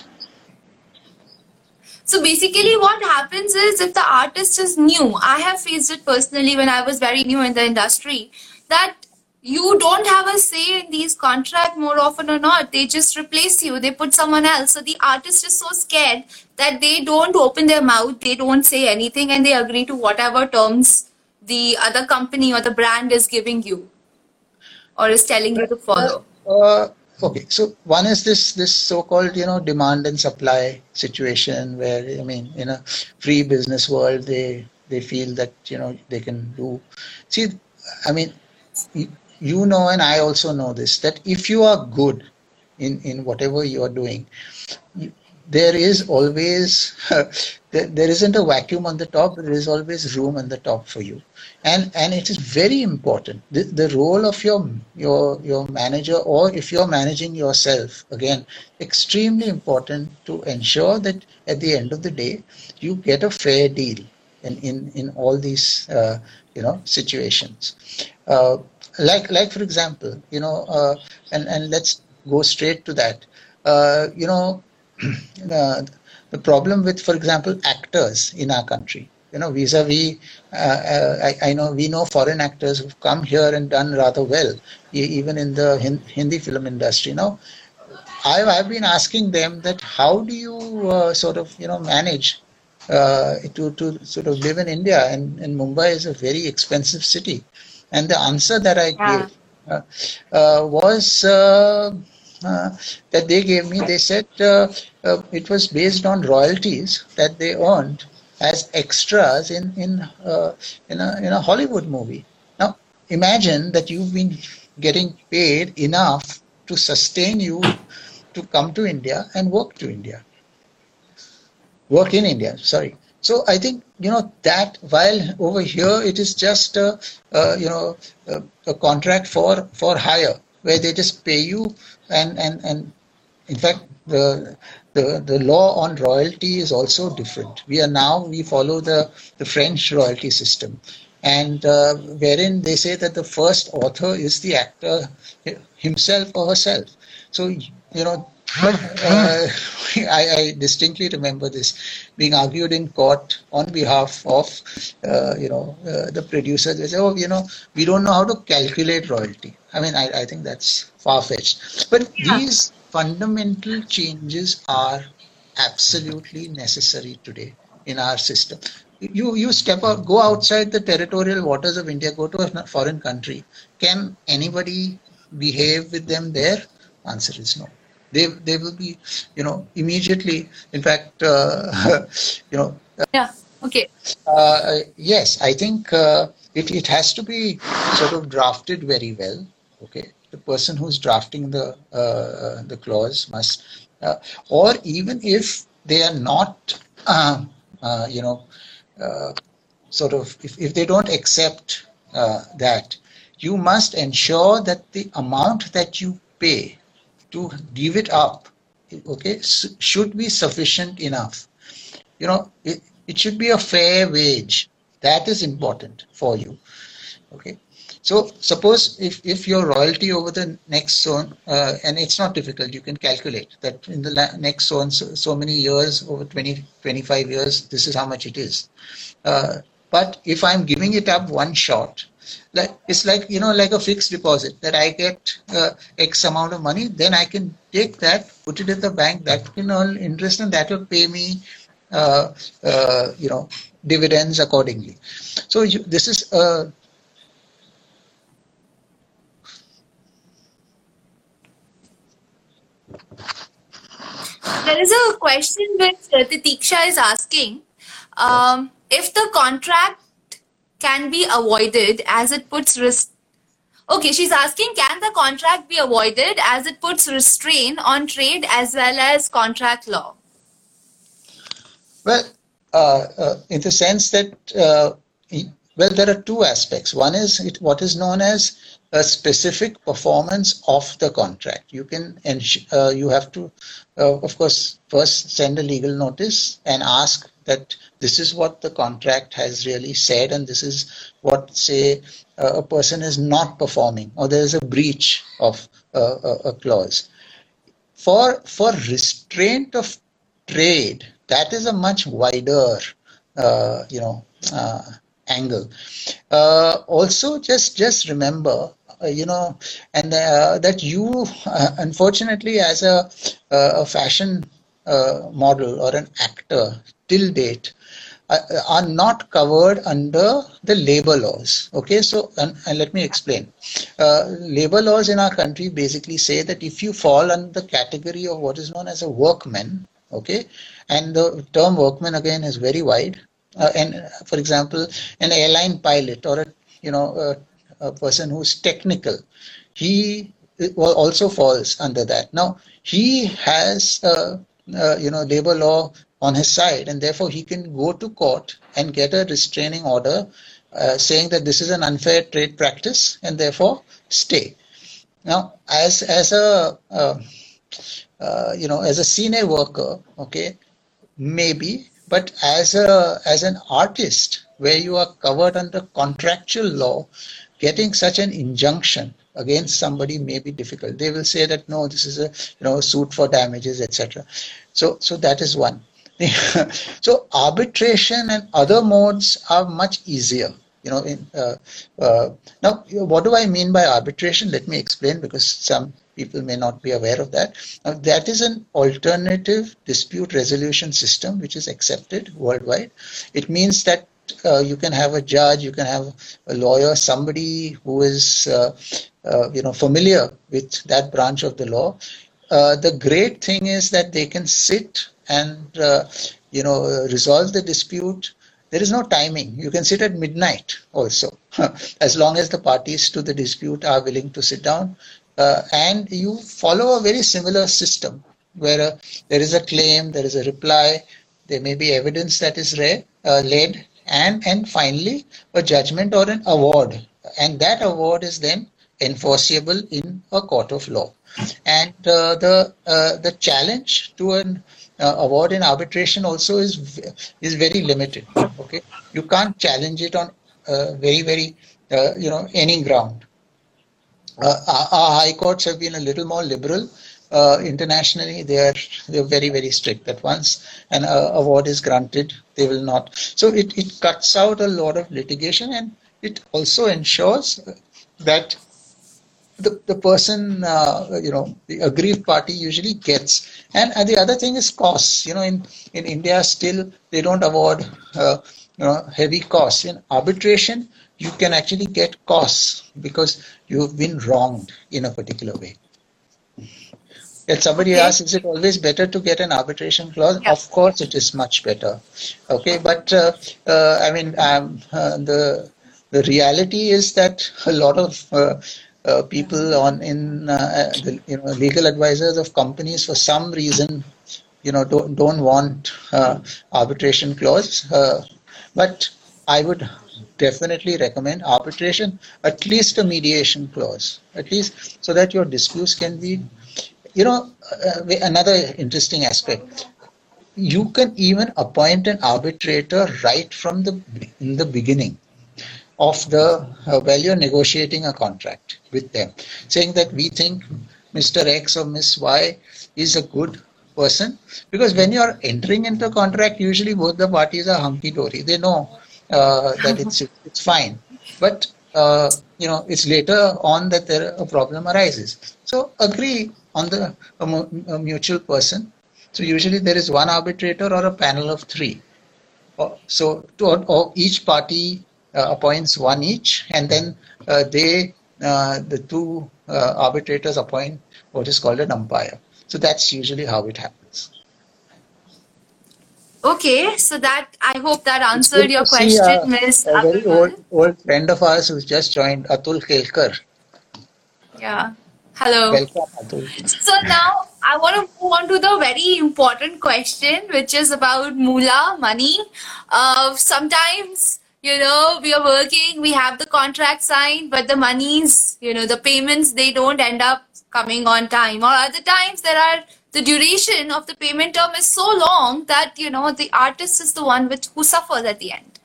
So basically, what happens is if the artist is new, I have faced it personally when I was very new in the industry, that you don't have a say in these contracts more often or not. They just replace you, they put someone else. So the artist is so scared that they don't open their mouth, they don't say anything, and they agree to whatever terms the other company or the brand is giving you or is telling you to follow. Uh, Okay, so one is this this so-called you know demand and supply situation where I mean in a free business world they they feel that you know they can do. See, I mean, you know, and I also know this that if you are good in in whatever you are doing, there is always there, there isn't a vacuum on the top there is always room on the top for you. And and it is very important. The, the role of your your your manager or if you're managing yourself again extremely important to ensure that at the end of the day you get a fair deal in in, in all these uh, you know situations. Uh, like like for example you know uh, and and let's go straight to that. Uh, you know uh, the problem with, for example, actors in our country. You know, vis-a-vis, uh, uh, I, I, know we know foreign actors who've come here and done rather well, even in the Hindi film industry. Now, I've, I've been asking them that how do you uh, sort of you know manage uh, to, to sort of live in India, and, and Mumbai is a very expensive city. And the answer that I yeah. gave uh, uh, was uh, Uh, that they gave me. They said uh, uh, it was based on royalties that they earned as extras in in in a in a Hollywood movie. Now imagine that you've been getting paid enough to sustain you to come to India and work to India. Work in India, sorry. So I think you know that while over here it is just a, a you know a, a, contract for for hire where they just pay you and and and in fact the the the law on royalty is also different. We are now we follow the the French royalty system, and uh, wherein they say that the first author is the actor himself or herself. So you know but uh, I, I, distinctly remember this being argued in court on behalf of, uh, you know, uh, the producers. They say, oh, you know, we don't know how to calculate royalty. I mean, I, I think that's far fetched. But yeah. these fundamental changes are absolutely necessary today in our system. You you step out, go outside the territorial waters of India, go to a foreign country. Can anybody behave with them there? Answer is no they they will be you know immediately in fact uh, you know yeah okay. uh, yes i think uh, it, it has to be sort of drafted very well okay? The person who's drafting the uh, the clause must uh, or even if they are not uh, you know sort of if, if they don't accept that you must ensure that the amount that you pay to give it up okay should be sufficient enough. You know it, it should be a fair wage. That is important for you okay. So suppose if, if your royalty over the next zone, uh, and it's not difficult, you can calculate that in the next zone, so, so, many years, over 20, 25 years, this is how much it is. Uh, but if I'm giving it up one shot, like it's like you know like a fixed deposit that I get uh, X amount of money, then I can take that, put it in the bank, that can earn interest, and that will pay me, uh, uh, you know, dividends accordingly. So you, this is a There is a question which Titiksha is asking. Um, if the contract can be avoided as it puts risk Okay, she's asking can the contract be avoided as it puts restraint on trade as well as contract law? Well, uh, uh, in the sense that, uh, well, there are two aspects. One is it, what is known as a specific performance of the contract. You can, uh, you have to, uh, of course, first send a legal notice and ask that this is what the contract has really said and this is what say uh, a person is not performing or there is a breach of uh, a, clause for for restraint of trade that is a much wider uh, you know uh, angle uh, also just just remember you know and that you unfortunately as a a fashion model or an actor till date uh, are not covered under the labor laws. Okay, so and, and let me explain. Uh, labor laws in our country basically say that if you fall under the category of what is known as a workman, okay, and the term workman again is very wide. Uh, and for example, an airline pilot or a you know a, a person who's technical, he also falls under that. Now he has. Uh, uh, you know labor law on his side, and therefore he can go to court and get a restraining order uh, saying that this is an unfair trade practice and therefore stay. Now, as as a uh, uh, you know as a senior worker, okay, maybe, but as a as an artist where you are covered under contractual law, getting such an injunction against somebody may be difficult. They will say that no, this is a you know suit for damages, etc. So so that is one. so arbitration and other modes are much easier you know in, uh, uh, now what do i mean by arbitration let me explain because some people may not be aware of that. Now, that is an alternative dispute resolution system which is accepted worldwide. It means that uh, you can have a judge, you can have a lawyer, somebody who is uh, uh, you know familiar with that branch of the law. Uh, the great thing is that they can sit and uh, you know resolve the dispute. There is no timing. You can sit at midnight also, as long as the parties to the dispute are willing to sit down. Uh, and you follow a very similar system where there is a claim, there is a reply, there may be evidence that is read, led, and and finally a judgment or an award. And that award is then enforceable in a court of law. And uh, the uh, the challenge to an uh, award in arbitration also is is very limited okay? You can't challenge it on uh, very very uh, you know any ground. Uh, our, our high courts have been a little more liberal uh, internationally they are they're very very strict that once an uh, award is granted they will not. So it, it cuts out a lot of litigation and it also ensures that the, the person uh, you know the aggrieved party usually gets. And, and the other thing is costs. You know in in india still they don't award uh, you know heavy costs. In arbitration you can actually get costs because you've been wronged in a particular way if somebody okay. asks, is it always better to get an arbitration clause? Yeah. Of course, it is much better. Okay, but uh, uh, I mean, um, uh, the the reality is that a lot of uh, uh, people on in uh, the you know legal advisors of companies for some reason you know don't don't want arbitration clause, but I would definitely recommend arbitration, at least a mediation clause, at least so that your disputes can be you know, uh, another interesting aspect. You can even appoint an arbitrator right from the in the beginning of the uh, while you're negotiating a contract with them, saying that we think Mr. X or Miss Y is a good person because when you're entering into a contract, usually both the parties are hunky dory. They know uh, that it's it's fine, but uh, you know it's later on that there a problem arises. So agree on the a, a mutual person. So usually there is one arbitrator or a panel of three. Uh, so to, or each party uh, appoints one each, and then uh, they uh, the two uh, arbitrators appoint what is called an umpire. So that's usually how it happens. Okay, so that I hope that answered your question, Miss. A very old, old friend of ours who's just joined, Atul Kelkar. Yeah. Hello. Welcome, So now I want to move on to the very important question, which is about moolah, money. Uh, sometimes, you know, we are working, we have the contract signed, but the monies, you know, the payments, they don't end up coming on time. Or other times there are the duration of the payment term is so long that, you know, the artist is the one which who suffers at the end.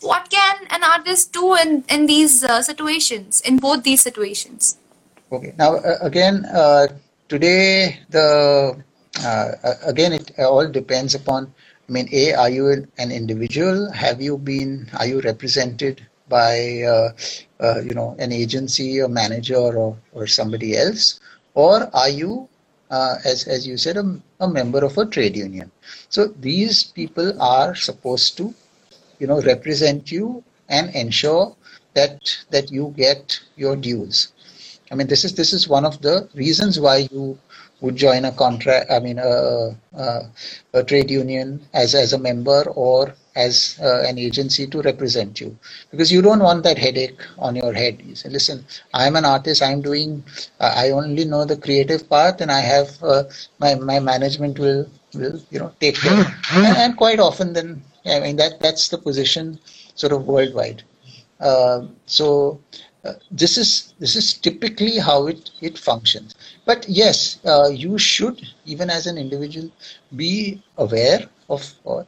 What can an artist do in, in these uh, situations, in both these situations? Okay. Now, uh, again, uh, today, the uh, again, it all depends upon. I mean, a, are you an individual? Have you been? Are you represented by, uh, uh, you know, an agency, a manager, or or somebody else, or are you, uh, as as you said, a, a member of a trade union? So these people are supposed to, you know, represent you and ensure that that you get your dues. I mean, this is this is one of the reasons why you would join a contract. I mean, a, a, a trade union as as a member or as uh, an agency to represent you. Because you don't want that headache on your head. You say listen i'm an artist. I'm doing uh, i only know the creative part and i have uh, my my management will will you know take care. And, and, quite often then i mean that that's the position sort of worldwide. Uh, so uh, this is this is typically how it it functions. But yes uh, you should even as an individual be aware of uh,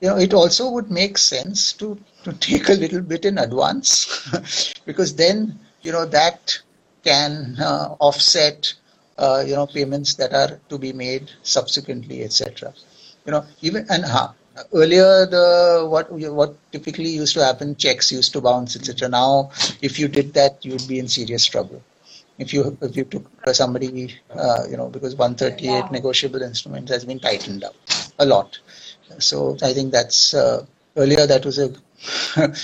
you know it also would make sense to to take a little bit in advance because then you know that can uh, offset uh, you know payments that are to be made subsequently etc you know even and earlier the what what typically used to happen checks used to bounce etc now if you did that you'd be in serious trouble. If you if you took somebody, uh, you know, because 138 negotiable instruments has been tightened up a lot. So I think that's uh, earlier that was a,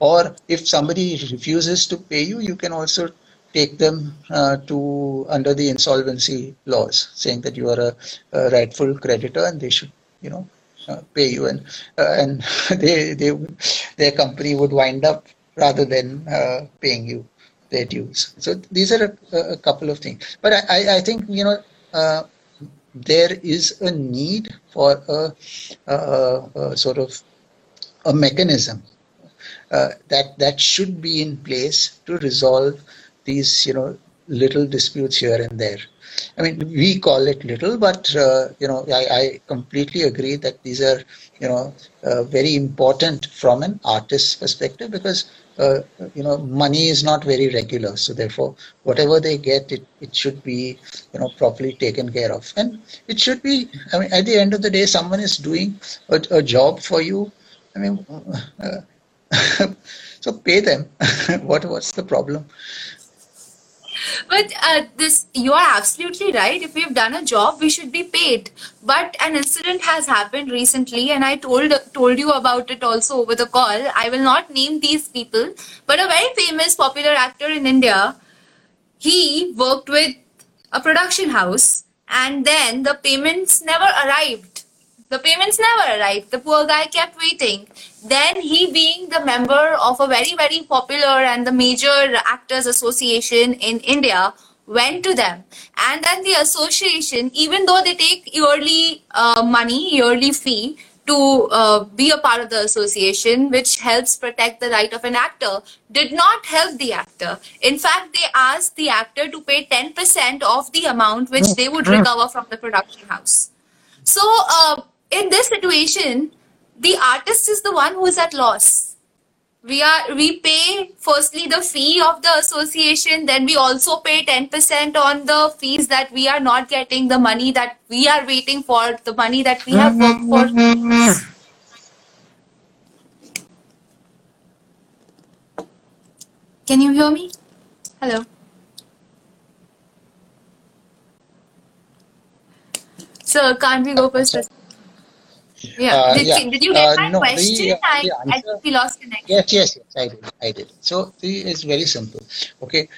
or if somebody refuses to pay you, you can also take them uh, to under the insolvency laws, saying that you are a, a rightful creditor and they should, you know, pay you, and uh, and they they their company would wind up rather than uh, paying you their dues. So these are a, a couple of things. But I, I think you know uh, there is a need for a, a, a sort of a mechanism uh, that that should be in place to resolve these you know little disputes here and there. I mean, we call it little, but uh, you know, I, I, completely agree that these are you know uh, very important from an artist's perspective because uh, you know money is not very regular. So therefore whatever they get it, it should be you know properly taken care of. And it should be i mean at the end of the day someone is doing a, a job for you. I mean so pay them. What what's the problem but uh, this you are absolutely right. If we've done a job we should be paid. But an incident has happened recently and i told told you about it also over the call. I will not name these people but a very famous popular actor in india he worked with a production house and then the payments never arrived the payments never arrived. The poor guy kept waiting. Then he being the member of a very, very popular and the major actors association in India went to them. And then the association, even though they take yearly uh, money, yearly fee, to uh, be a part of the association, which helps protect the right of an actor, did not help the actor. In fact, they asked the actor to pay 10% of the amount which they would recover from the production house. So, uh, in this situation, the artist is the one who is at loss. We are we pay firstly the fee of the association, then we also pay 10% on the fees that we are not getting, the money that we are waiting for, the money that we have worked for. Can you hear me? Hello. So can't we go first? Yeah. Uh, did, yeah. did you get uh, my no, question? The, I, I think we lost connection. Yes, yes, yes, I did. I did. So the is very simple. Okay.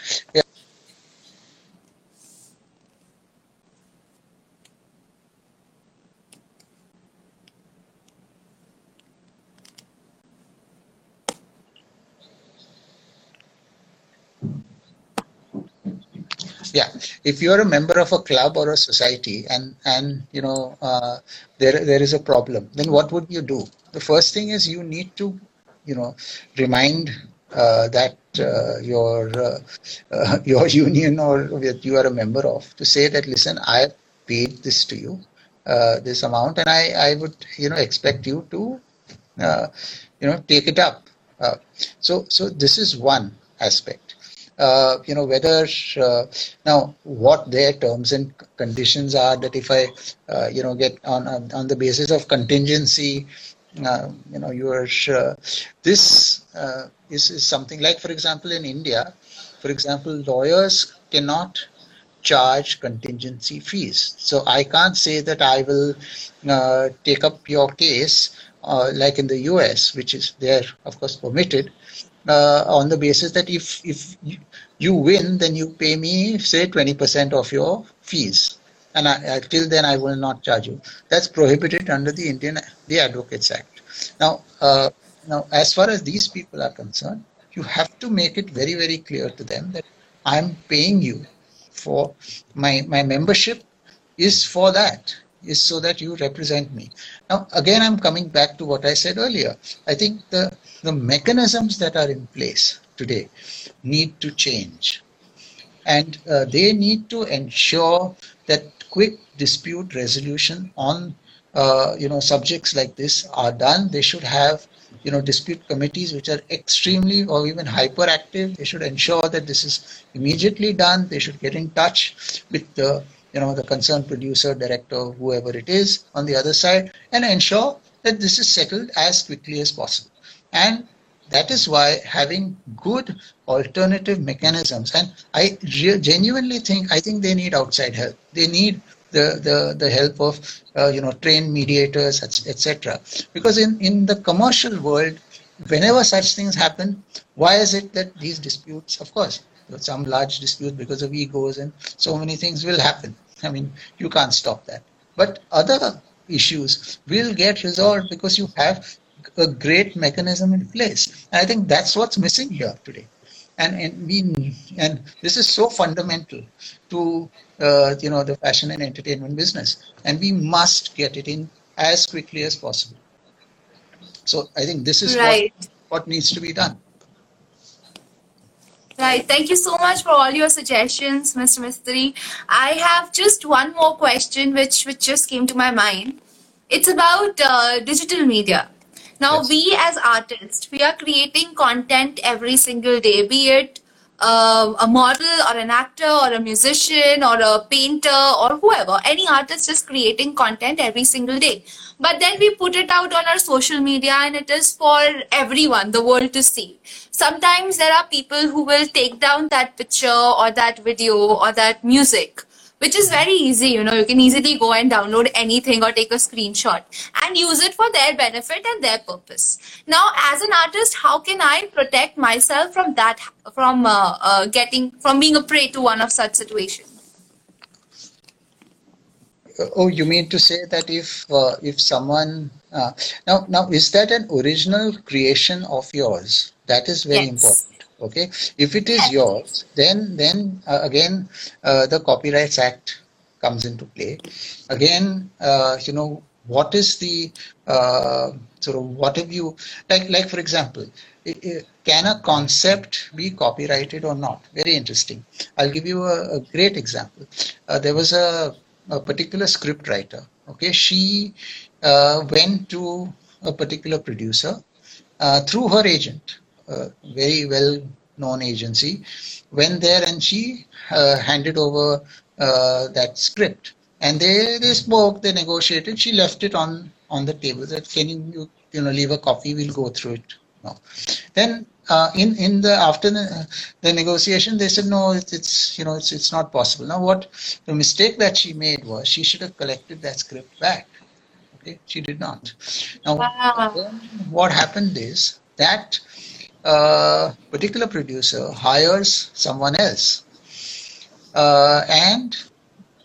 Yeah. if you are a member of a club or a society and and you know uh, there there is a problem then what would you do? The first thing is you need to you know remind uh, that uh, your uh, uh, your union or that you are a member of to say that listen i paid this to you uh, this amount and i i would you know expect you to you know take it up. So so this is one aspect uh, you know whether uh, now what their terms and conditions are that if I uh, you know get on on the basis of contingency uh, you know your uh, this uh, is, is something like for example in India for example lawyers cannot charge contingency fees. So I can't say that I will take up your case like in the US which is there of course permitted uh, on the basis that if if you win, then you pay me say 20% of your fees, and I, till then I will not charge you. That's prohibited under the Indian the Advocates Act. Now, uh, now as far as these people are concerned, you have to make it very very clear to them that I'm paying you for my my membership is for that is so that you represent me. Now, again, I'm coming back to what I said earlier. I think the, the mechanisms that are in place today need to change. And uh, they need to ensure that quick dispute resolution on uh, you know subjects like this are done. They should have you know dispute committees which are extremely or even hyperactive. They should ensure that this is immediately done. They should get in touch with the you know, the concerned producer, director, whoever it is on the other side, and ensure that this is settled as quickly as possible. And that is why having good alternative mechanisms, and I genuinely think I think they need outside help. They need the the, the help of uh, you know trained mediators, etc. Because in in the commercial world, whenever such things happen, why is it that these disputes, of course, some large dispute because of egos and so many things will happen. I mean, you can't stop that. But other issues will get resolved because you have a great mechanism in place. And I think that's what's missing here today. And, and we and this is so fundamental to uh, you know the fashion and entertainment business, and we must get it in as quickly as possible. So I think this is right. what, what needs to be done. Right. Thank you so much for all your suggestions, Mr. Mistry. I have just one more question which, which just came to my mind. It's about uh, digital media. Now, yes. we as artists, we are creating content every single day, be it uh, a model or an actor or a musician or a painter or whoever, any artist is creating content every single day. But then we put it out on our social media and it is for everyone, the world to see. Sometimes there are people who will take down that picture or that video or that music which is very easy. You know, you can easily go and download anything or take a screenshot and use it for their benefit and their purpose. Now, as an artist, how can I protect myself from that, from uh, uh, getting, from being a prey to one of such situations? Uh, oh, you mean to say that if uh, if someone uh, now now is that an original creation of yours? That is very yes. important okay? If it is yours then then uh, again uh, the copyrights act comes into play. Again uh, you know what is the uh, sort of what have you like like for example can a concept be copyrighted or not? Very interesting. I'll give you a, a great example. Uh, there was a, a, particular script writer okay? She uh, went to a particular producer through her agent a very well known agency, went there and she uh, handed over uh, that script. And they, they spoke, they negotiated. She left it on, on the table. That can you, you know leave a copy? We'll go through it. No. Then uh, in in the after the, the negotiation, they said no, it's, it's you know it's it's not possible. Now what the mistake that she made was she should have collected that script back. Okay, she did not. Now wow. what happened is that uh, particular producer hires someone else. Uh, and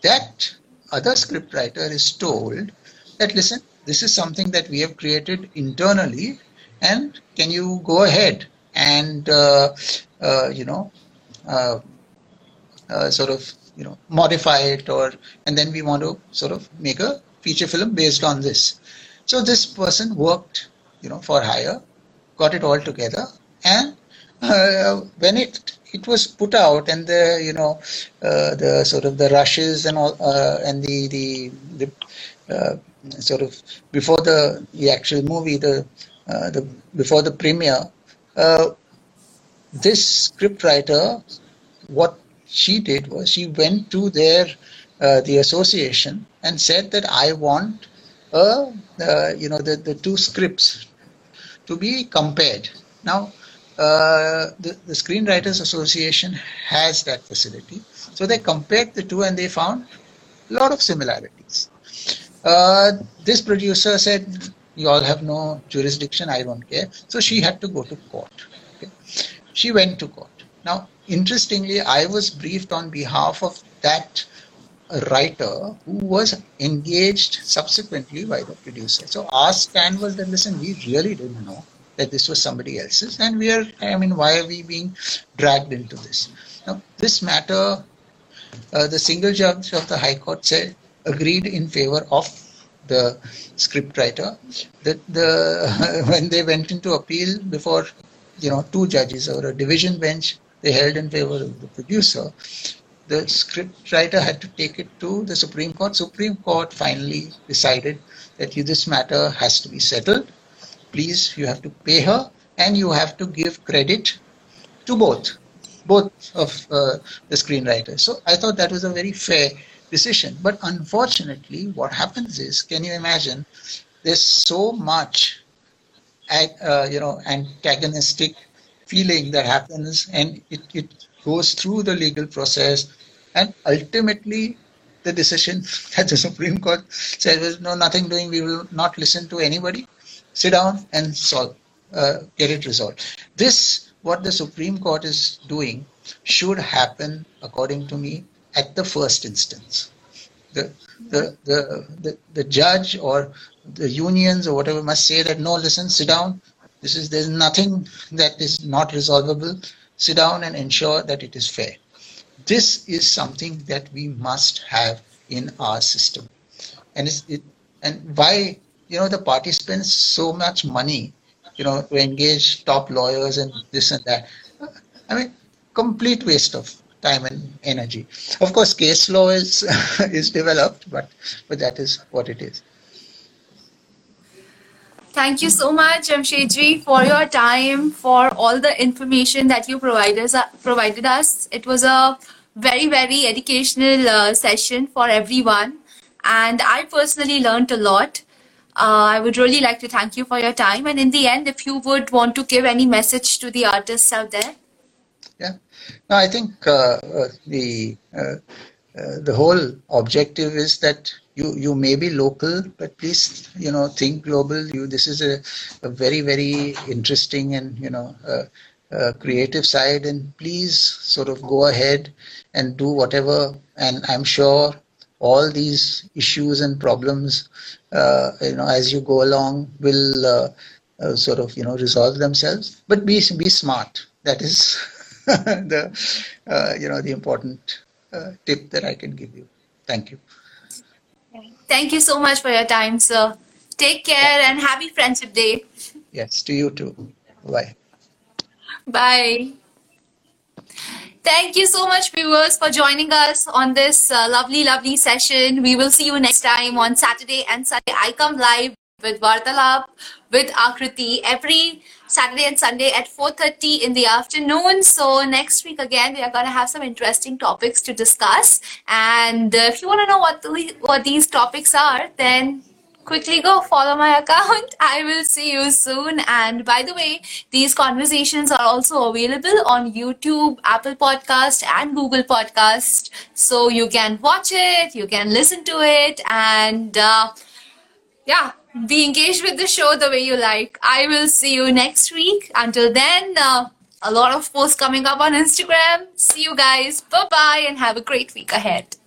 that other scriptwriter is told that, listen, this is something that we have created internally, and can you go ahead and, uh, uh you know, uh, uh, sort of, you know, modify it, or and then we want to sort of make a feature film based on this. So this person worked, you know, for hire, got it all together, and uh, when it it was put out and the you know uh, the sort of the rushes and all uh, and the the, the uh, sort of before the the actual movie the uh, the before the premiere uh, this scriptwriter what she did was she went to their the association and said that I want uh, you know the, the two scripts to be compared. Now uh, the, the Screenwriters Association has that facility. So they compared the two and they found a lot of similarities. Uh, this producer said, You all have no jurisdiction, I don't care. So she had to go to court. Okay? She went to court. Now, interestingly, I was briefed on behalf of that writer who was engaged subsequently by the producer. So our stand was that, listen, we really didn't know that this was somebody else's. And we are i mean why are we being dragged into this? Now this matter uh, the single judge of the high court said agreed in favor of the scriptwriter that the when they went into appeal before you know two judges or a division bench they held in favor of the producer. The scriptwriter had to take it to the supreme court. Supreme court finally decided that this matter has to be settled please you have to pay her and you have to give credit to both both of uh, the screenwriters so i thought that was a very fair decision but unfortunately what happens is can you imagine there's so much uh, you know antagonistic feeling that happens and it, it goes through the legal process and ultimately the decision that the Supreme Court says there's no nothing doing, we will not listen to anybody. Sit down and solve, uh, get it resolved. This, what the Supreme Court is doing, should happen, according to me, at the first instance. The, the, the, the, the judge or the unions or whatever must say that no, listen, sit down. This is there's nothing that is not resolvable. Sit down and ensure that it is fair. This is something that we must have in our system. And it, and why you know the party spends so much money, you know, to engage top lawyers and this and that. I mean, complete waste of time and energy. Of course, case law is is developed, but but that is what it is. Thank you so much, Jamshedji, for your time, for all the information that you provided, provided us. It was a very, very educational uh, session for everyone. And I personally learned a lot. Uh, I would really like to thank you for your time. And in the end, if you would want to give any message to the artists out there. Yeah, no, I think uh, uh the uh, uh, the whole objective is that you you may be local, but please you know think global. You this is a, a very very interesting and you know creative side, and please sort of go ahead and do whatever. And I'm sure all these issues and problems, uh, you know, as you go along, will uh, uh, sort of you know resolve themselves. But be be smart. That is the uh, you know the important uh, tip that I can give you. Thank you. Thank you so much for your time, sir. Take care and happy Friendship Day. Yes, to you too. Bye. Bye. Thank you so much, viewers, for joining us on this uh, lovely, lovely session. We will see you next time on Saturday and Sunday. I come live with Vartalab with Akriti every Saturday and Sunday at 4.30 in the afternoon. So next week again, we are going to have some interesting topics to discuss. And uh, if you want to know what, the, what these topics are, then quickly go follow my account. I will see you soon. And by the way, these conversations are also available on YouTube, Apple Podcast, and Google Podcast. So you can watch it, you can listen to it, and uh, yeah, be engaged with the show the way you like. I will see you next week. Until then, uh, a lot of posts coming up on Instagram. See you guys. Bye bye and have a great week ahead.